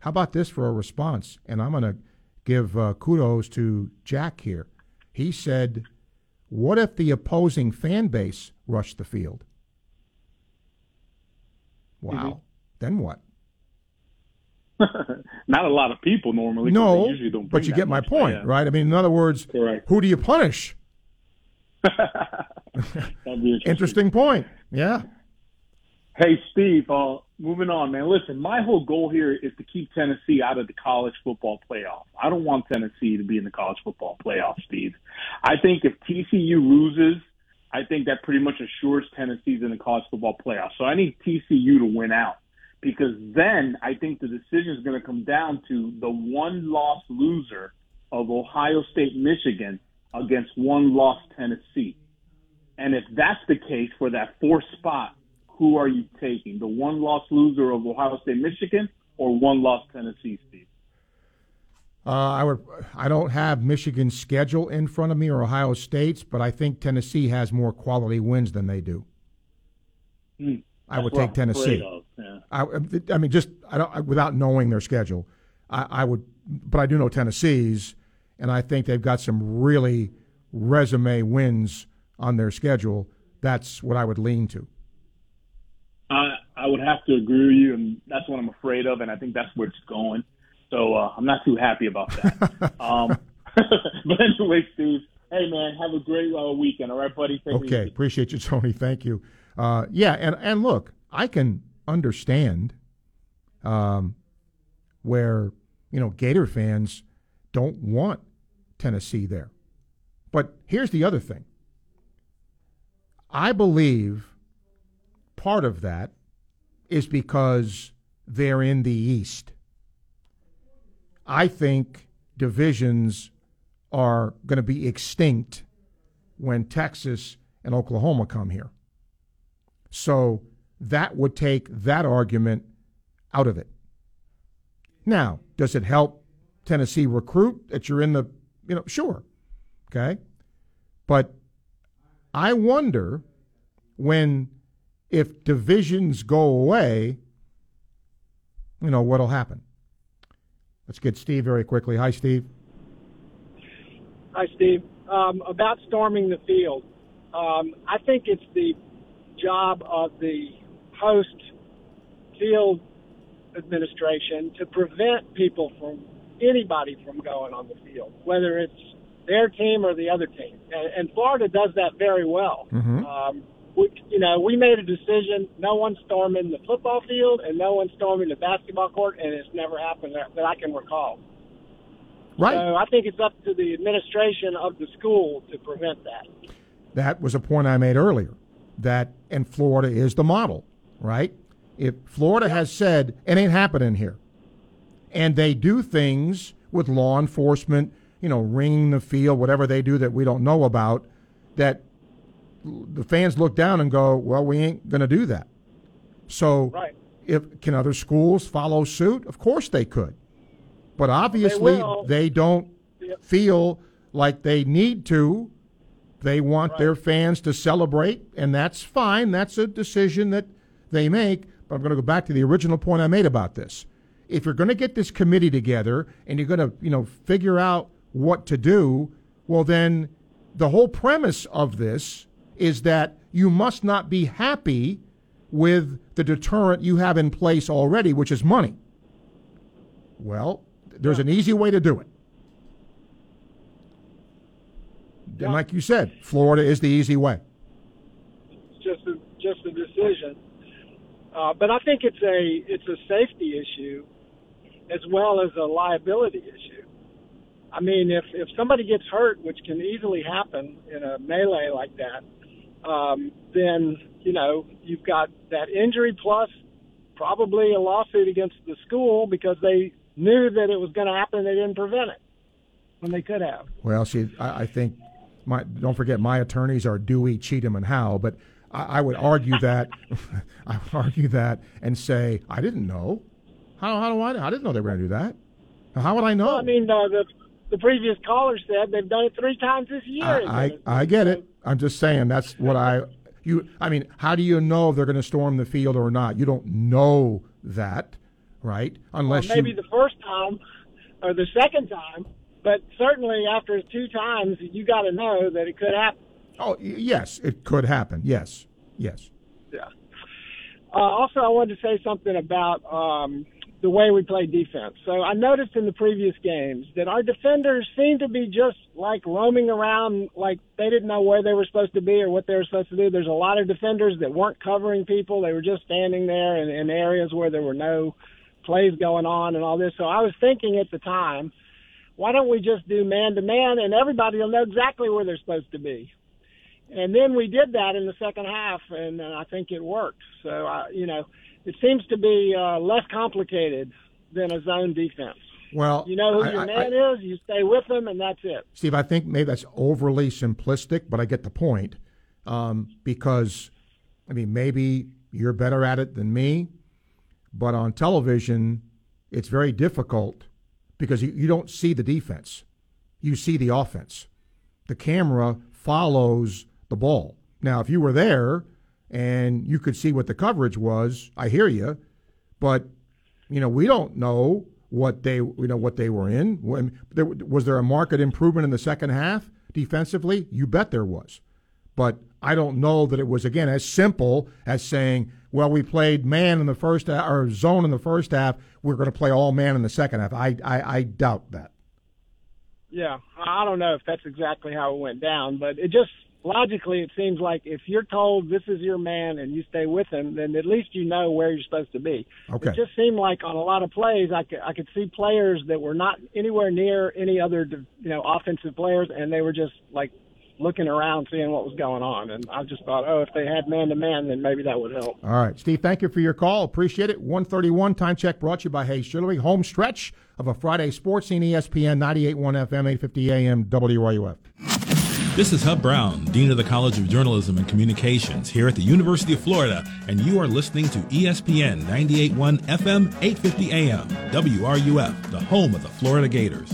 how about this for a response? And I'm going to give uh, kudos to Jack here. He said, What if the opposing fan base rushed the field? Wow. Mm-hmm. Then what? Not a lot of people normally. No, they usually don't but you get my point, yeah. right? I mean, in other words, Correct. who do you punish? Interesting. Interesting point. Yeah. Hey, Steve, uh, moving on, man. Listen, my whole goal here is to keep Tennessee out of the college football playoff. I don't want Tennessee to be in the college football playoff, Steve. I think if TCU loses, I think that pretty much assures Tennessee's in the college football playoff. So I need TCU to win out because then I think the decision is going to come down to the one loss loser of Ohio State, Michigan against one loss Tennessee. And if that's the case for that fourth spot, who are you taking? The one loss loser of Ohio State, Michigan, or one loss Tennessee, Steve? Uh, I would. I don't have Michigan's schedule in front of me or Ohio State's, but I think Tennessee has more quality wins than they do. Hmm. I would take Tennessee. of, yeah. I, I mean, just I don't without knowing their schedule, I, I would, but I do know Tennessee's, and I think they've got some really resume wins on their schedule. That's what I would lean to. I I would have to agree with you, and that's what I'm afraid of, and I think that's where it's going. So uh, I'm not too happy about that. um, but anyway, Steve, hey man, have a great uh, weekend. All right, buddy. Take Okay, appreciate you, Tony. Thank you. Uh, yeah, and and look, I can understand um, where you know Gator fans don't want Tennessee there, but here's the other thing. I believe part of that is because they're in the East. I think divisions are going to be extinct when Texas and Oklahoma come here. So that would take that argument out of it. Now, does it help Tennessee recruit that you're in the, you know, sure. Okay. But I wonder when, if divisions go away, you know, what'll happen. Let's get Steve very quickly. Hi, Steve. Hi, Steve. Um, about storming the field, um, I think it's the job of the host field administration to prevent people from anybody from going on the field, whether it's their team or the other team. And, and Florida does that very well. Mhm. Um, we, you know, we made a decision: no one storming the football field and no one storming the basketball court, and it's never happened that, that I can recall. Right. So I think it's up to the administration of the school to prevent that. That was a point I made earlier. That and Florida is the model, right? If Florida has said it ain't happening here, and they do things with law enforcement, you know, ringing the field, whatever they do that we don't know about, that the fans look down and go, "Well, we ain't going to do that." So, Right. if can other schools follow suit? Of course they could, but obviously will. they don't feel like they need to. They want their fans to celebrate, and that's fine. That's a decision that they make. But I'm going to go back to the original point I made about this. If you're going to get this committee together and you're going to, you know, figure out what to do, well, then the whole premise of this is that you must not be happy with the deterrent you have in place already, which is money. Well, there's an easy way to do it. And like you said, Florida is the easy way. It's just a, just a decision. Uh, but I think it's a it's a safety issue as well as a liability issue. I mean, if if somebody gets hurt, which can easily happen in a melee like that, um, then you know you've got that injury plus probably a lawsuit against the school because they knew that it was going to happen and they didn't prevent it when they could have. Well, see, I, I think my don't forget my attorneys are Dewey, Cheatham, and Howe, but I, I would argue that I would argue that and say I didn't know. How how do I? Know? I didn't know they were going to do that. How would I know? Well, I mean, uh, the the previous caller said they've done it three times this year. I, I, I get it. I'm just saying that's what I you. I mean, how do you know if they're going to storm the field or not? You don't know that, right? Unless well, maybe you, the first time or the second time, but certainly after two times, you got to know that it could happen. Oh, yes, it could happen. Yes, yes. Yeah. Uh, also, I wanted to say something about um, the way we play defense. So I noticed in the previous games that our defenders seemed to be just like roaming around like they didn't know where they were supposed to be or what they were supposed to do. There's a lot of defenders that weren't covering people. They were just standing there in, in areas where there were no plays going on and all this. So I was thinking at the time, why don't we just do man to man and everybody will know exactly where they're supposed to be? And then we did that in the second half, and I think it worked. So, I, you know, it seems to be uh, less complicated than a zone defense. Well, you know who I- your I- man I- is, you stay with them, and that's it. Steve, I think maybe that's overly simplistic, but I get the point. Um, because, I mean, maybe you're better at it than me, but on television, it's very difficult because you, you don't see the defense. You see the offense. The camera follows the ball. Now, if you were there and you could see what the coverage was, I hear you, but you know we don't know what they you know what they were in. When there, was there a market improvement in the second half defensively? You bet there was, but I don't know that it was again as simple as saying, well, we played man in the first half or zone in the first half. We're going to play all man in the second half. I I, I doubt that. Yeah, I don't know if that's exactly how it went down, but it just logically it seems like if you're told this is your man and you stay with him, then at least you know where you're supposed to be. Okay. It just seemed like on a lot of plays, I could I could see players that were not anywhere near any other you know offensive players, and they were just like looking around, seeing what was going on, and I just thought, oh, if they had man to man, then maybe that would help. All right, Steve, thank you for your call. Appreciate it. 131 time check brought to you by Hayes Jewelry. Home stretch of a Friday sports scene, ESPN 98.1 FM, 850 AM, WRUF. This is Hub Brown, Dean of the College of Journalism and Communications here at the University of Florida, and you are listening to ESPN 98.1 FM, 850 AM, WRUF, the home of the Florida Gators.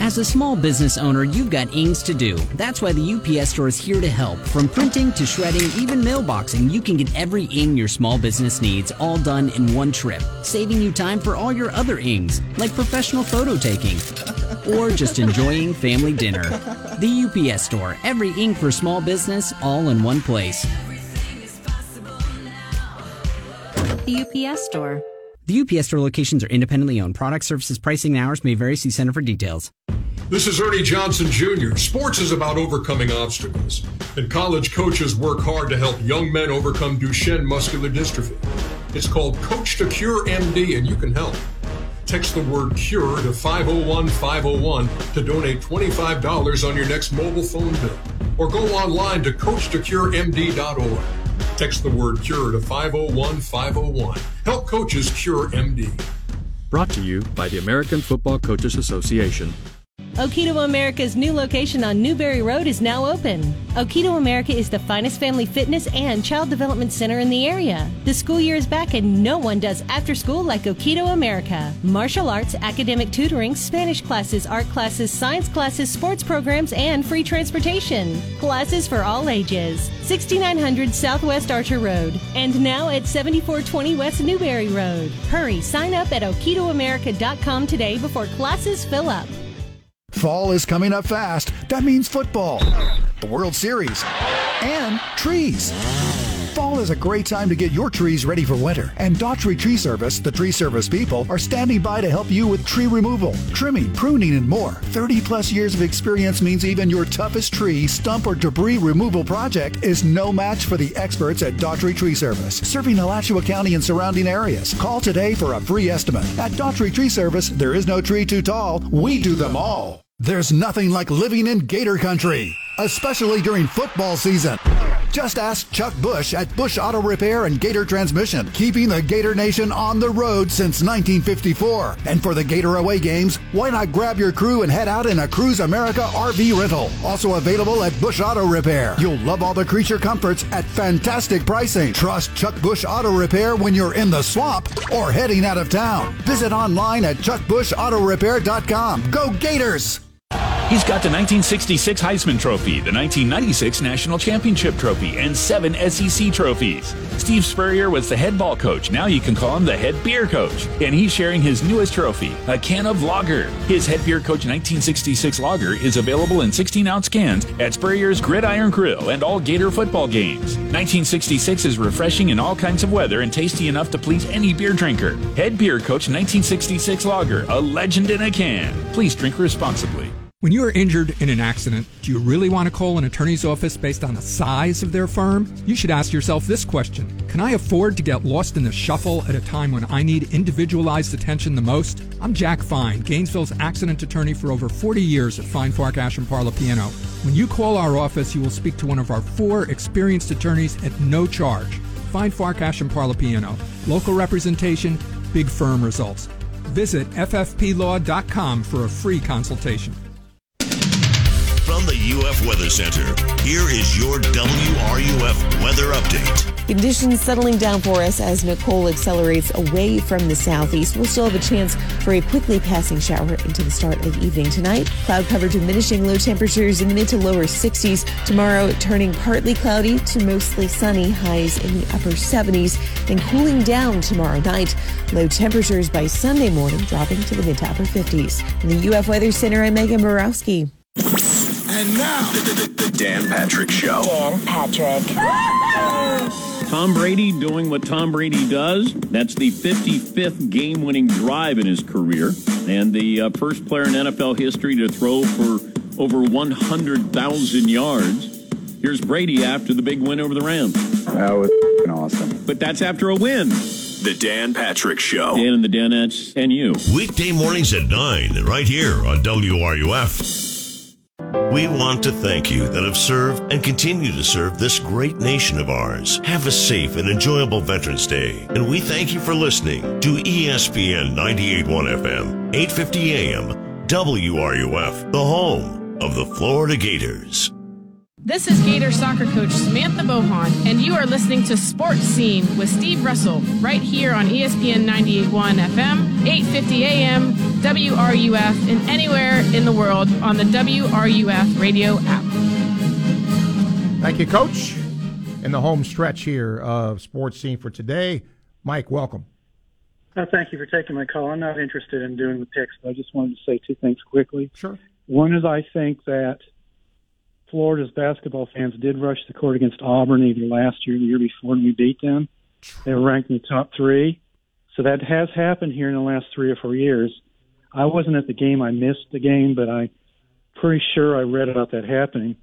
As a small business owner, you've got ings to do. That's why the UPS store is here to help. From printing to shredding, even mailboxing, you can get every ing your small business needs all done in one trip, saving you time for all your other ings, like professional photo taking or just enjoying family dinner. The UPS store, every ink for small business, all in one place. The UPS store. The UPS store locations are independently owned. Product services, pricing, and hours may vary. See Center for details. This is Ernie Johnson Jr. Sports is about overcoming obstacles, and college coaches work hard to help young men overcome Duchenne muscular dystrophy. It's called Coach to Cure MD, and you can help. Text the word CURE to 501 501 to donate $25 on your next mobile phone bill, or go online to CoachToCureMD.org. Text the word CURE to 501 501. Help coaches cure MD. Brought to you by the American Football Coaches Association. Okito America's new location on Newberry Road is now open. Okito America is the finest family fitness and child development center in the area. The school year is back and no one does after school like Okito America. Martial arts, academic tutoring, Spanish classes, art classes, science classes, sports programs, and free transportation. Classes for all ages. 6900 Southwest Archer Road and now at 7420 West Newberry Road. Hurry, sign up at okitoamerica.com today before classes fill up. Fall is coming up fast. That means football, the World Series, and trees. Fall is a great time to get your trees ready for winter. And Daughtry Tree Service, the tree service people, are standing by to help you with tree removal, trimming, pruning, and more. 30 plus years of experience means even your toughest tree, stump, or debris removal project is no match for the experts at Daughtry Tree Service, serving Alachua County and surrounding areas. Call today for a free estimate. At Daughtry Tree Service, there is no tree too tall. We do them all. There's nothing like living in Gator Country, especially during football season. Just ask Chuck Bush at Bush Auto Repair and Gator Transmission, keeping the Gator Nation on the road since 1954. And for the Gator away games, why not grab your crew and head out in a Cruise America RV rental? Also available at Bush Auto Repair. You'll love all the creature comforts at fantastic pricing. Trust Chuck Bush Auto Repair when you're in the swamp or heading out of town. Visit online at chuckbushautorepair.com. Go Gators! He's got the 1966 Heisman Trophy, the 1996 National Championship Trophy, and seven SEC trophies. Steve Spurrier was the head ball coach. Now you can call him the head beer coach. And he's sharing his newest trophy, a can of lager. His head beer coach 1966 lager is available in 16 ounce cans at Spurrier's Gridiron Grill and all Gator football games. 1966 is refreshing in all kinds of weather and tasty enough to please any beer drinker. Head beer coach 1966 lager, a legend in a can. Please drink responsibly. When you are injured in an accident, do you really want to call an attorney's office based on the size of their firm? You should ask yourself this question Can I afford to get lost in the shuffle at a time when I need individualized attention the most? I'm Jack Fine, Gainesville's accident attorney for over 40 years at Fine Farkash and Parlapiano. When you call our office, you will speak to one of our four experienced attorneys at no charge. Fine Farkash and Parlapiano. Local representation, big firm results. Visit ffplaw.com for a free consultation. From the UF Weather Center, here is your WRUF weather update. Conditions settling down for us as Nicole accelerates away from the southeast. We'll still have a chance for a quickly passing shower into the start of evening tonight. Cloud cover diminishing low temperatures in the mid to lower 60s. Tomorrow turning partly cloudy to mostly sunny, highs in the upper 70s, and cooling down tomorrow night. Low temperatures by Sunday morning dropping to the mid to upper 50s. In the UF Weather Center, I'm Megan Borowski. And now, the Dan Patrick Show. Dan Patrick. Tom Brady doing what Tom Brady does. That's the 55th game winning drive in his career, and the uh, first player in NFL history to throw for over 100,000 yards. Here's Brady after the big win over the Rams. That was awesome. But that's after a win. The Dan Patrick Show. Dan and the Danettes and you. Weekday mornings at 9, right here on WRUF. We want to thank you that have served and continue to serve this great nation of ours. Have a safe and enjoyable Veterans Day. And we thank you for listening to ESPN 981 FM, 850 AM, WRUF, the home of the Florida Gators. This is Gator soccer coach Samantha Bohon, and you are listening to Sports Scene with Steve Russell right here on ESPN 981 FM, 850 AM, WRUF, and anywhere in the world on the WRUF radio app. Thank you, Coach. In the home stretch here of Sports Scene for today, Mike, welcome. Uh, thank you for taking my call. I'm not interested in doing the picks, but I just wanted to say two things quickly. Sure. One is I think that Florida's basketball fans did rush the court against Auburn either last year or the year before, and we beat them. They were ranked in the top three. So that has happened here in the last three or four years. I wasn't at the game. I missed the game, but I'm pretty sure I read about that happening.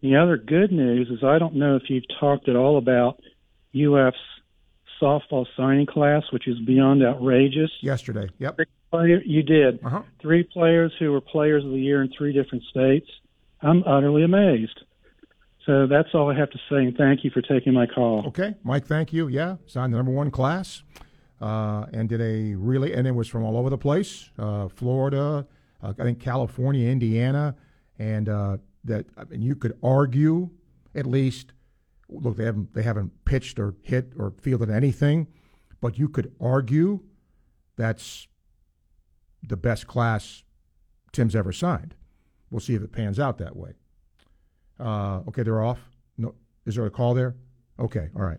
The other good news is I don't know if you've talked at all about UF's softball signing class, which is beyond outrageous. Yesterday, yep. You did. Uh-huh. Three players who were players of the year in three different states. I'm utterly amazed. So that's all I have to say, and thank you for taking my call. Okay, Mike, thank you. Yeah, signed the number one class, uh, and did a really, and it was from all over the place, uh, Florida, uh, I think California, Indiana, and uh, that. I mean, you could argue, at least, look, they haven't they haven't pitched or hit or fielded anything, but you could argue that's the best class Tim's ever signed. We'll see if it pans out that way. Uh, okay, they're off. No, is there a call there? Okay, all right.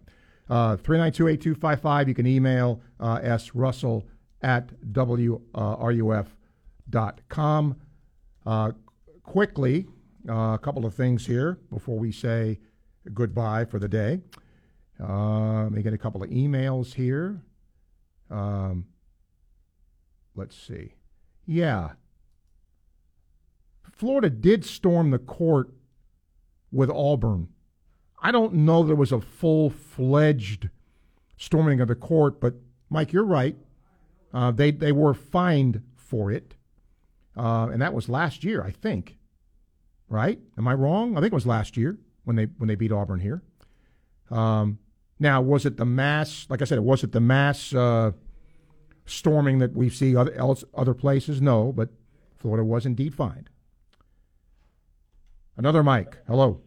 Uh, three nine two eight two five five. You can email uh, s russell at wruf dot com. Uh, quickly, uh, a couple of things here before we say goodbye for the day. Uh, let me get a couple of emails here. Um, let's see. Yeah. Florida did storm the court with Auburn. I don't know there was a full fledged storming of the court, but Mike, you're right. Uh, they they were fined for it, uh, and that was last year, I think. Right? Am I wrong? I think it was last year when they when they beat Auburn here. Um, now, was it the mass? Like I said, was it the mass uh, storming that we see other else, other places? No, but Florida was indeed fined. Another Mike. Hello.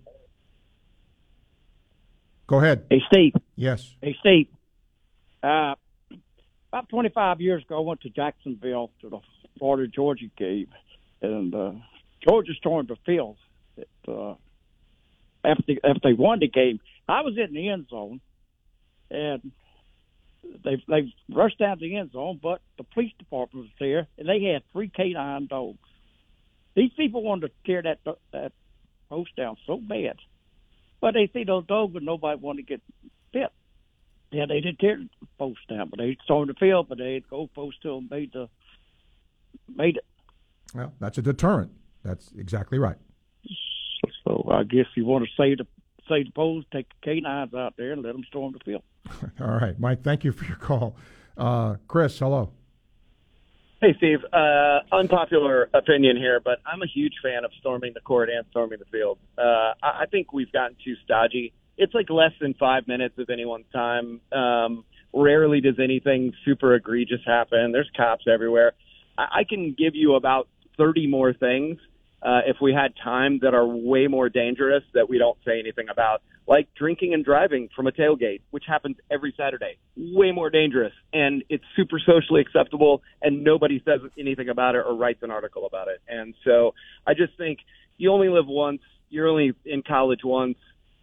Go ahead. Hey, Steve. Yes. Hey, Steve. Uh, about 25 years ago, I went to Jacksonville to the Florida Georgia game, and uh, Georgia stormed the field uh, after after they won the game. I was in the end zone, and they they rushed down the end zone, but the police department was there, and they had three canine dogs. These people wanted to tear that that post down so bad, but they see those dogs, and nobody want to get bit. Yeah, they didn't tear the post down, but they stormed the field, but they go post still made the made it. Well, that's a deterrent. That's exactly right. So I guess you want to save the save the post, take the canines out there, and let them storm the field. All right, Mike. Thank you for your call. Uh, Chris, hello. Hey, Steve. Uh, unpopular opinion here, but I'm a huge fan of storming the court and storming the field. Uh, I, I think we've gotten too stodgy. It's like less than five minutes of anyone's time. Um, rarely does anything super egregious happen. There's cops everywhere. I, I can give you about 30 more things uh, if we had time that are way more dangerous that we don't say anything about, like drinking and driving from a tailgate, which happens every Saturday. Way more dangerous, and it's super socially acceptable, and nobody says anything about it or writes an article about it. And so I just think you only live once. You're only in college once.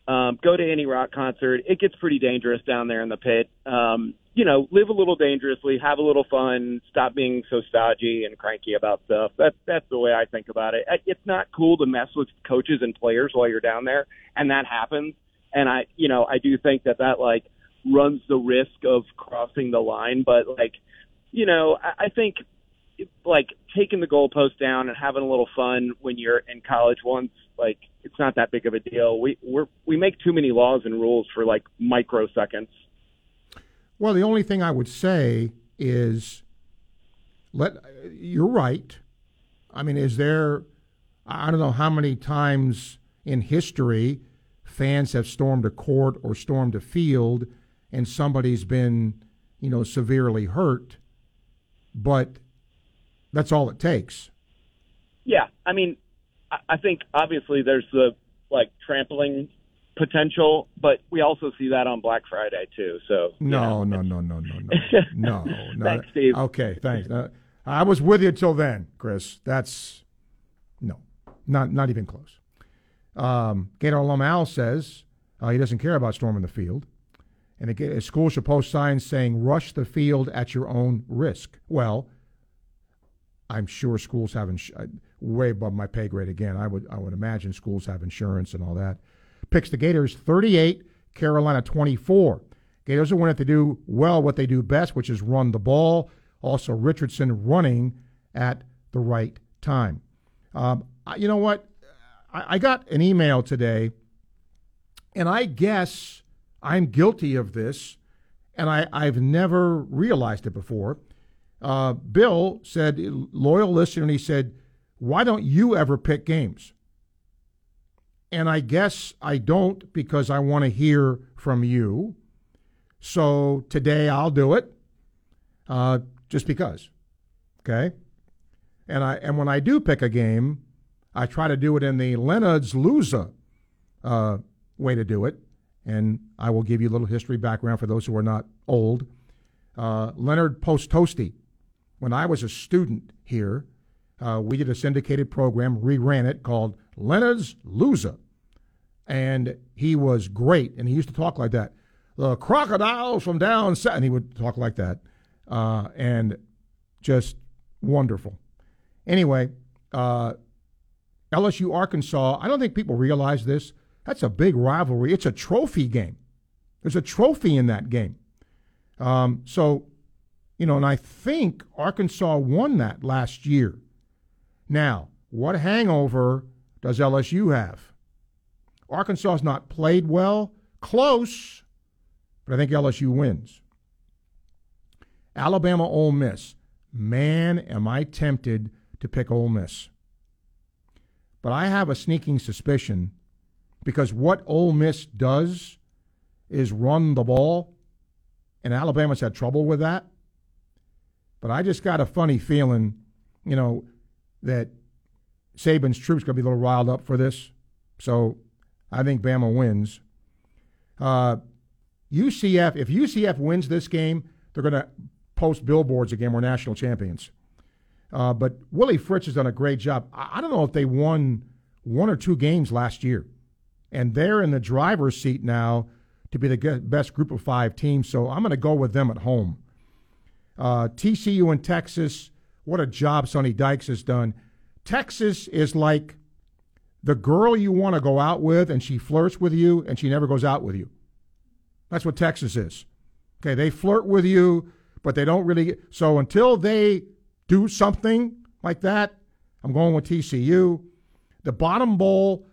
Um, go to any rock concert. It gets pretty dangerous down there in the pit. Um, you know, live a little dangerously, have a little fun, stop being so stodgy and cranky about stuff. That's that's the way I think about it. It's not cool to mess with coaches and players while you're down there, and that happens. And I, you know, I do think that that like runs the risk of crossing the line. But like, you know, I, I think like taking the goalpost down and having a little fun when you're in college once like it's not that big of a deal. We we're we make too many laws and rules for like microseconds. Well, the only thing I would say is let you're right. I mean, is there I don't know how many times in history fans have stormed a court or stormed a field and somebody's been, you know, severely hurt, but that's all it takes. Yeah, I mean, I think obviously there's the like trampling potential, but we also see that on Black Friday too. So no, no, no, no, no, no, no, no. Thanks, Steve. Okay, thanks. Uh, I was with you till then, Chris. That's no, not not even close. Um, Gator alum Al says uh, he doesn't care about storming the field, and a school should post signs saying "Rush the field at your own risk." Well, I'm sure schools have ins- uh, way above my pay grade again. I would I would imagine schools have insurance and all that picks the Gators 38, Carolina 24. Gators are winning to do well what they do best, which is run the ball. Also, Richardson running at the right time. Um, you know what? I, I got an email today, and I guess I'm guilty of this, and I, I've never realized it before. Uh, Bill said, loyal listener, and he said, Why don't you ever pick games? And I guess I don't because I want to hear from you. So today I'll do it uh, just because. Okay? And, I, and when I do pick a game, I try to do it in the Leonard's Loser uh, way to do it. And I will give you a little history background for those who are not old. Uh, Leonard Post Toasty. When I was a student here, uh, we did a syndicated program, reran it called Leonard's Loser. And he was great. And he used to talk like that. The crocodiles from down south. And he would talk like that. Uh, and just wonderful. Anyway, uh, LSU Arkansas, I don't think people realize this. That's a big rivalry. It's a trophy game. There's a trophy in that game. Um, so, you know, and I think Arkansas won that last year. Now, what hangover does LSU have? Arkansas has not played well, close, but I think LSU wins. Alabama Ole Miss. Man, am I tempted to pick Ole Miss. But I have a sneaking suspicion because what Ole Miss does is run the ball, and Alabama's had trouble with that. But I just got a funny feeling, you know, that Saban's troops going to be a little riled up for this. So I think Bama wins. Uh, UCF, if UCF wins this game, they're going to post billboards again. We're national champions. Uh, but Willie Fritz has done a great job. I, I don't know if they won one or two games last year, and they're in the driver's seat now to be the best group of five team. So I'm going to go with them at home. Uh, TCU in Texas, what a job Sonny Dykes has done. Texas is like the girl you want to go out with, and she flirts with you, and she never goes out with you. That's what Texas is. Okay, they flirt with you, but they don't really. So until they do something like that, I'm going with TCU. The bottom bowl,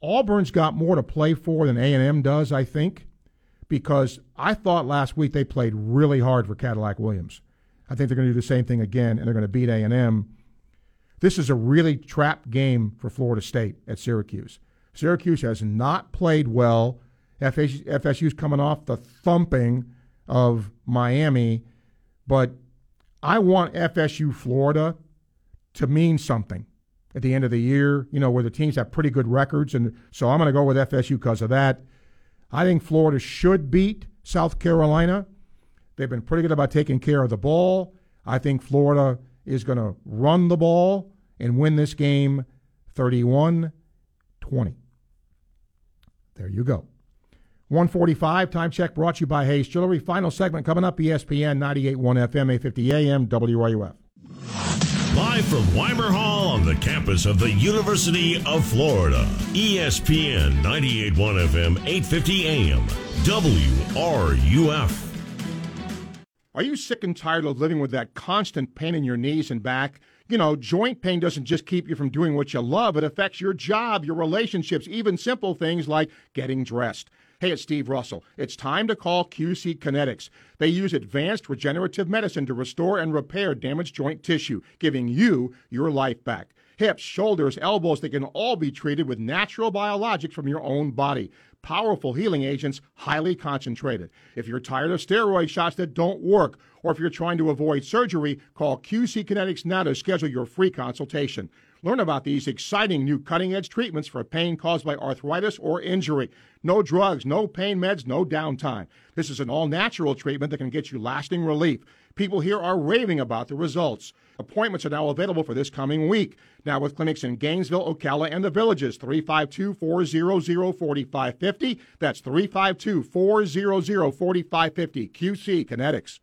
Auburn's got more to play for than A&M does, I think because I thought last week they played really hard for Cadillac Williams. I think they're going to do the same thing again, and they're going to beat A&M. This is a really trapped game for Florida State at Syracuse. Syracuse has not played well. FSU's coming off the thumping of Miami, but I want FSU Florida to mean something at the end of the year, you know, where the teams have pretty good records. And so I'm going to go with FSU because of that. I think Florida should beat South Carolina. They've been pretty good about taking care of the ball. I think Florida is going to run the ball and win this game 31 20. There you go. 145 time check brought to you by Hayes Jewelry. Final segment coming up ESPN 98.1 FM, 850 AM, WRUF. Live from Weimer Hall on the campus of the University of Florida. ESPN 98.1 FM, 850 AM, WRUF. Are you sick and tired of living with that constant pain in your knees and back? You know, joint pain doesn't just keep you from doing what you love, it affects your job, your relationships, even simple things like getting dressed. Hey, it's Steve Russell. It's time to call QC Kinetix. They use advanced regenerative medicine to restore and repair damaged joint tissue, giving you your life back. Hips, shoulders, elbows, they can all be treated with natural biologics from your own body. Powerful healing agents, highly concentrated. If you're tired of steroid shots that don't work, or if you're trying to avoid surgery, call QC Kinetix now to schedule your free consultation. Learn about these exciting new cutting edge treatments for pain caused by arthritis or injury. No drugs, no pain meds, no downtime. This is an all natural treatment that can get you lasting relief. People here are raving about the results. Appointments are now available for this coming week. Now with clinics in Gainesville, Ocala, and the Villages, 352-400-4550. That's 352-400-4550. QC Kinetix.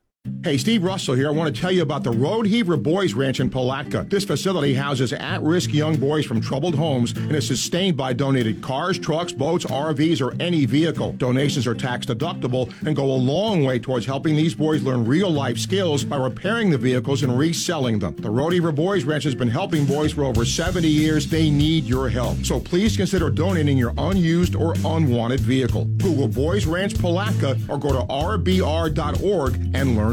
Hey, Steve Russell here. I want to tell you about the Rodeheaver Boys Ranch in Palatka. This facility houses at risk young boys from troubled homes and is sustained by donated cars, trucks, boats, RVs, or any vehicle. Donations are tax deductible and go a long way towards helping these boys learn real life skills by repairing the vehicles and reselling them. The Rodeheaver Boys Ranch has been helping boys for over 70 years. They need your help. So please consider donating your unused or unwanted vehicle. Google Boys Ranch Palatka or go to rbr.org and learn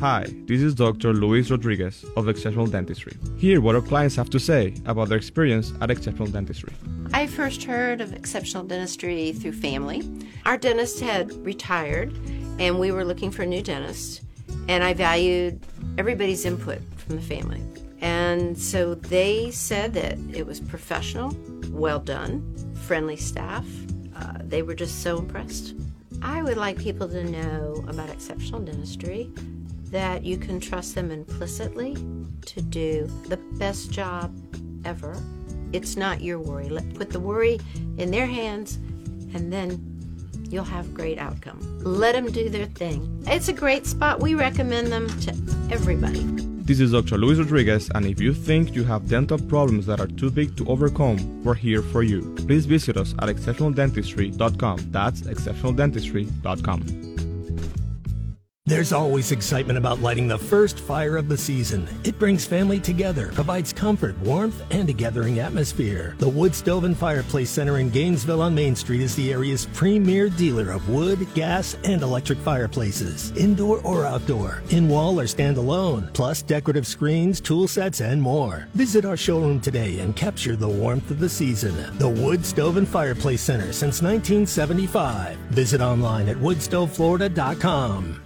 Hi, this is Dr. Luis Rodriguez of Exceptional Dentistry. Hear what our clients have to say about their experience at Exceptional Dentistry. I first heard of Exceptional Dentistry through family. Our dentist had retired, and we were looking for a new dentist, and I valued everybody's input from the family. And so they said that it was professional, well done, friendly staff. Uh, they were just so impressed. I would like people to know about exceptional dentistry that you can trust them implicitly to do the best job ever. It's not your worry. Let put the worry in their hands and then you'll have great outcome. Let them do their thing. It's a great spot. We recommend them to everybody. This is Dr. Luis Rodriguez, and if you think you have dental problems that are too big to overcome, we're here for you. Please visit us at exceptionaldentistry.com. That's exceptionaldentistry.com. There's always excitement about lighting the first fire of the season. It brings family together, provides comfort, warmth, and a gathering atmosphere. The Wood Stove and Fireplace Center in Gainesville on Main Street is the area's premier dealer of wood, gas, and electric fireplaces, indoor or outdoor, in wall or standalone, plus decorative screens, tool sets, and more. Visit our showroom today and capture the warmth of the season. The Wood Stove and Fireplace Center since 1975. Visit online at woodstoveflorida.com.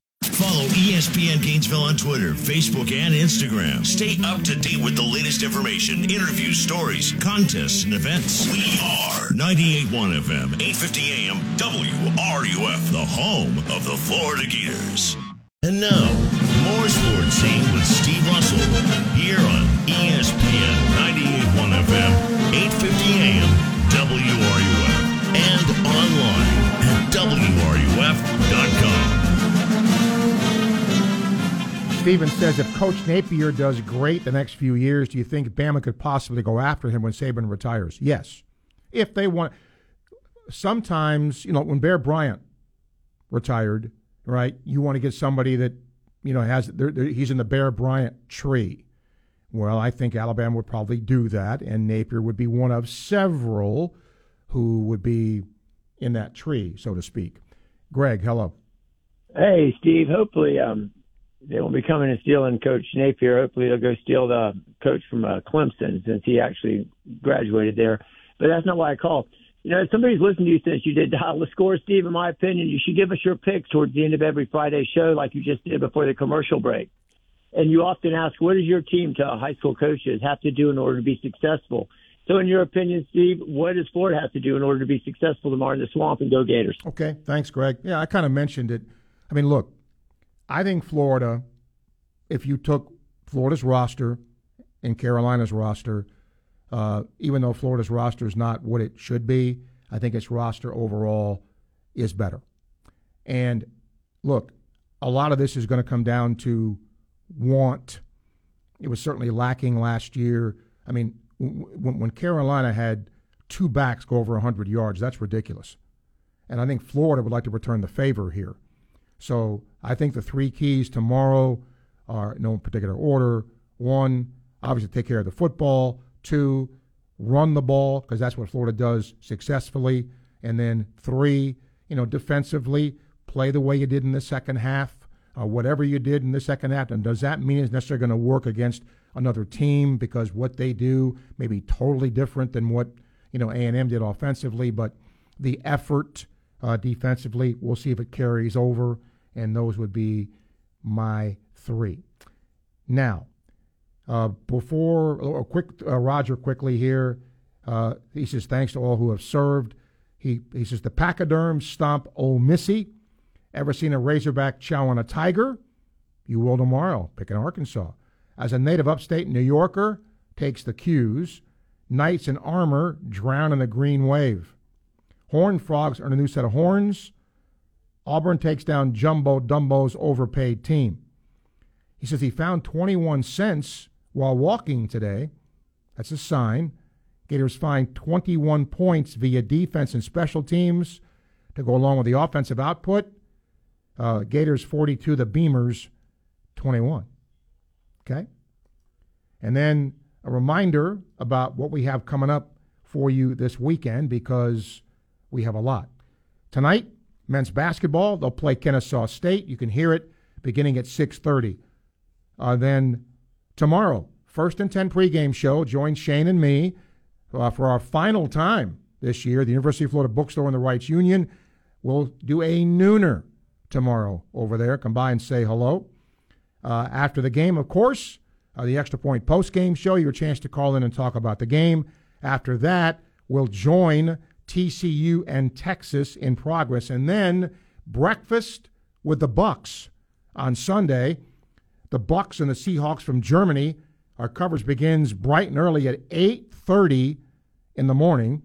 Follow ESPN Gainesville on Twitter, Facebook, and Instagram. Stay up to date with the latest information, interviews, stories, contests, and events. We are 98.1 FM, 8:50 AM, WRUF, the home of the Florida Gators. And now, more sports scene with Steve Russell here on ESPN 98.1 FM, 8:50 AM, WRUF, and online at WRUF.com. Steven says if Coach Napier does great the next few years, do you think Bama could possibly go after him when Saban retires? Yes. If they want. Sometimes, you know, when Bear Bryant retired, right, you want to get somebody that, you know, has, they're, they're, he's in the Bear Bryant tree. Well, I think Alabama would probably do that, and Napier would be one of several who would be in that tree, so to speak. Greg, hello. Hey, Steve. Hopefully, um, they won't be coming and stealing Coach Napier. Hopefully, they'll go steal the coach from uh, Clemson since he actually graduated there. But that's not why I called. You know, if somebody's listened to you since you did dial the score, Steve. In my opinion, you should give us your picks towards the end of every Friday show, like you just did before the commercial break. And you often ask, what does your team to high school coaches have to do in order to be successful? So, in your opinion, Steve, what does Florida have to do in order to be successful tomorrow in the swamp and go Gators? Okay, thanks, Greg. Yeah, I kind of mentioned it. I mean, look, I think Florida, if you took Florida's roster and Carolina's roster, uh, even though Florida's roster is not what it should be, I think its roster overall is better. And look, a lot of this is going to come down to want. It was certainly lacking last year. I mean, when, when Carolina had two backs go over 100 yards, that's ridiculous. And I think Florida would like to return the favor here. So I think the three keys tomorrow are no particular order. One, obviously take care of the football. Two, run the ball because that's what Florida does successfully. And then three, you know, defensively, play the way you did in the second half. Uh, whatever you did in the second half, and does that mean it's necessarily going to work against another team because what they do may be totally different than what you know A and M did offensively, but the effort uh, defensively, we'll see if it carries over and those would be my three. Now, uh, before a quick uh, Roger quickly here, uh, he says thanks to all who have served. He he says the pachyderms stomp Ole Missy. Ever seen a razorback chow on a tiger? You will tomorrow. Pick in Arkansas. As a native upstate New Yorker, takes the 'Cuse. Knights in armor drown in the green wave. Horned frogs earn a new set of horns. Auburn takes down Jumbo Dumbo's overpaid team. He says he found 21 cents while walking today. That's a sign. Gators find 21 points via defense and special teams to go along with the offensive output. Uh, Gators 42, the Beamers 21. Okay? And then a reminder about what we have coming up for you this weekend because we have a lot. Tonight, men's basketball. They'll play Kennesaw State. You can hear it beginning at 6:30. Uh, then tomorrow, first and ten pregame show. Join Shane and me uh, for our final time this year. The University of Florida Bookstore and the Reitz Union will do a nooner tomorrow over there. Come by and say hello. Uh, after the game, of course, uh, the Extra Point post game show. Your chance to call in and talk about the game. After that, we'll join TCU and Texas in progress, and then breakfast with the Bucks on Sunday. The Bucks and the Seahawks from Germany. Our coverage begins bright and early at 8:30 in the morning.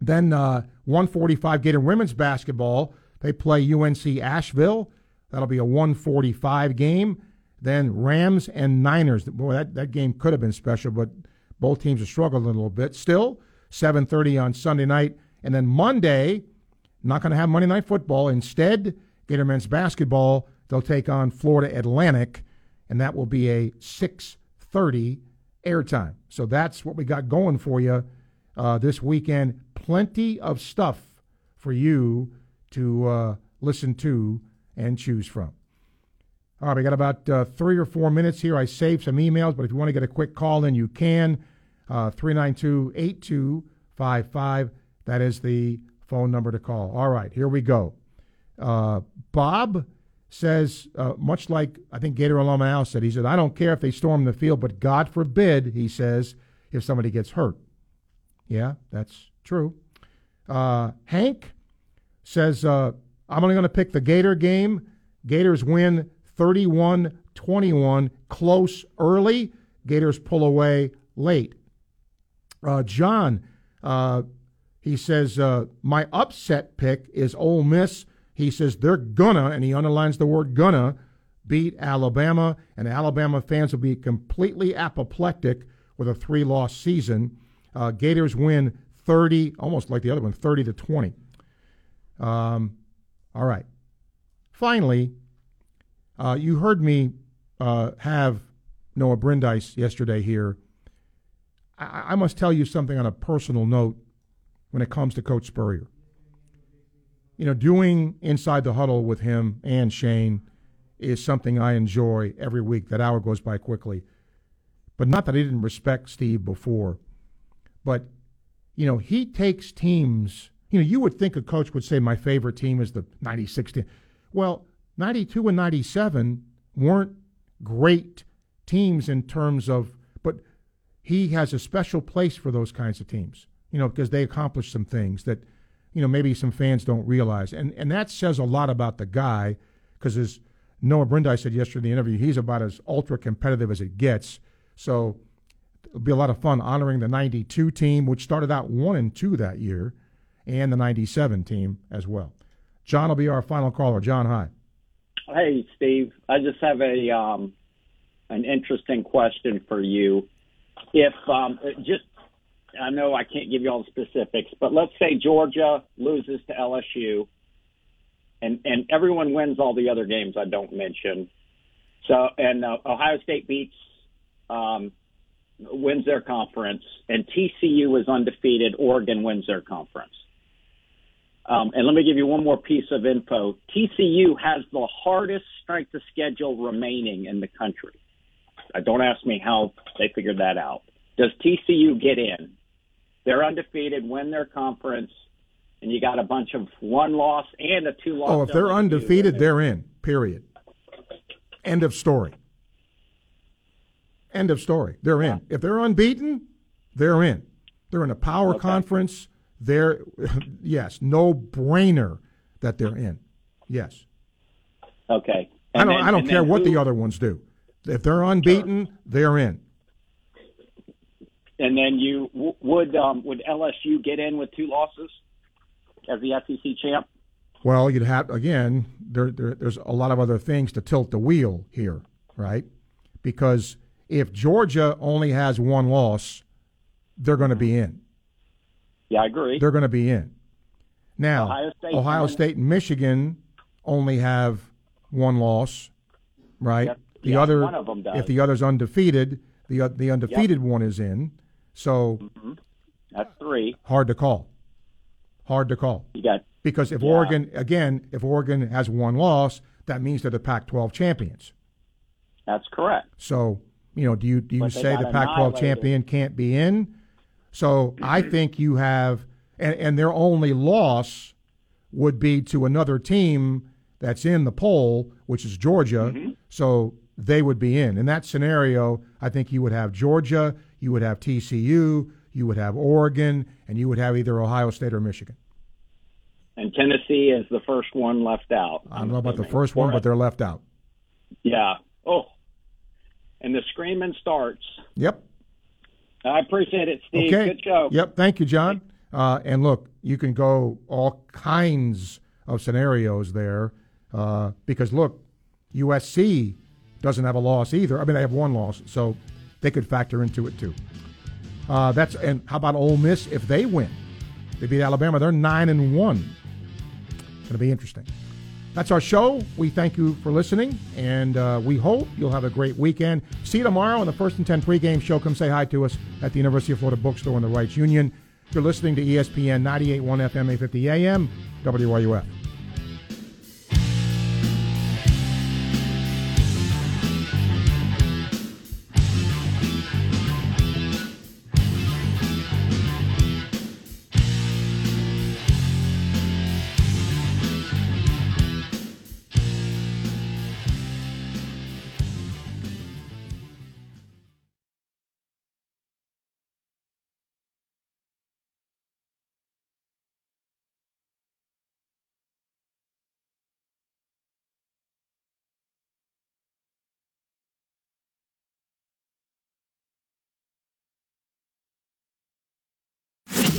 Then uh, 145 Gator women's basketball. They play UNC Asheville. That'll be a 145 game. Then Rams and Niners. Boy, that, that game could have been special, but both teams are struggling a little bit. Still, 7:30 on Sunday night, and then Monday, not going to have Monday Night Football. Instead, Gator men's basketball. They'll take on Florida Atlantic, and that will be a 6:30 airtime. So that's what we got going for you uh, this weekend. Plenty of stuff for you to uh, listen to and choose from. All right, we got about uh, three or four minutes here. I saved some emails, but if you want to get a quick call in, you can. Uh, 392 8255. That is the phone number to call. All right, here we go. Uh, Bob says, uh, much like I think Gator alum Al said, he said, I don't care if they storm the field, but God forbid, he says, if somebody gets hurt. Yeah, that's true. Uh, Hank says, uh, I'm only going to pick the Gator game. Gators win 31 21, close early. Gators pull away late. Uh, John, uh, he says, uh, my upset pick is Ole Miss. He says they're gonna, and he underlines the word gonna, beat Alabama, and Alabama fans will be completely apoplectic with a three loss season. Uh, Gators win 30, almost like the other one, 30 to 20. Um, all right. Finally, uh, you heard me uh, have Noah Brindise yesterday here. I, I must tell you something on a personal note when it comes to Coach Spurrier. You know, doing Inside the Huddle with him and Shane is something I enjoy every week. That hour goes by quickly. But not that I didn't respect Steve before, but, you know, he takes teams. You know, you would think a coach would say, my favorite team is the 96 team. Well, 92 and 97 weren't great teams in terms of, he has a special place for those kinds of teams, you know, because they accomplish some things that, you know, maybe some fans don't realize. And, and that says a lot about the guy, because as Noah Brindise said yesterday in the interview, he's about as ultra competitive as it gets. So it'll be a lot of fun honoring the 92 team, which started out 1 and 2 that year, and the 97 team as well. John will be our final caller. John, hi. Hey, Steve. I just have a um, an interesting question for you. If um, just, I know I can't give you all the specifics, but let's say Georgia loses to LSU, and and everyone wins all the other games I don't mention. So and uh, Ohio State beats um, wins their conference, and TCU is undefeated. Oregon wins their conference. Um, and let me give you one more piece of info. TCU has the hardest strength of schedule remaining in the country. Uh, don't ask me how they figured that out. Does TCU get in? They're undefeated, win their conference, and you got a bunch of one loss and a two loss. Oh, if they're undefeated, they're in. Period. End of story. End of story. They're in. If they're unbeaten, they're in. They're in a power okay. conference. They're yes, no brainer that they're in. Yes. Okay. And I don't. Then, I don't care what the other ones do. If they're unbeaten, sure. they're in. And then you would um, would LSU get in with two losses as the SEC champ? Well, you'd have again. There, there, there's a lot of other things to tilt the wheel here, right? Because if Georgia only has one loss, they're going to be in. Yeah, I agree. They're going to be in. Now, Ohio State, Ohio State and Michigan only have one loss, right? Yep. The yeah, other, one of them does. if the other's undefeated, the the undefeated yep. one is in. So mm-hmm. that's three. Hard to call. Hard to call. You got because if yeah. Oregon again, if Oregon has one loss, that means they're the Pac-12 champions. That's correct. So you know, do you do you say the Pac-12 champion can't be in? So I think you have, and, and their only loss would be to another team that's in the poll, which is Georgia. Mm-hmm. So they would be in. In that scenario, I think you would have Georgia, you would have TCU, you would have Oregon, and you would have either Ohio State or Michigan. And Tennessee is the first one left out. I don't know about the first one, but they're left out. Yeah. Oh, and the screaming starts. Yep. I appreciate it, Steve. Okay. Good show. Yep. Thank you, John. Uh, and look, you can go all kinds of scenarios there uh, because look, USC doesn't have a loss either. I mean, they have one loss, so they could factor into it too. Uh, that's and how about Ole Miss if they win? They beat Alabama. They're nine and one. It's going to be interesting. That's our show. We thank you for listening, and uh, we hope you'll have a great weekend. See you tomorrow on the First and Ten pregame show. Come say hi to us at the University of Florida Bookstore in the Reitz Union. You're listening to ESPN 98.1 FM, 850 AM, WRUF.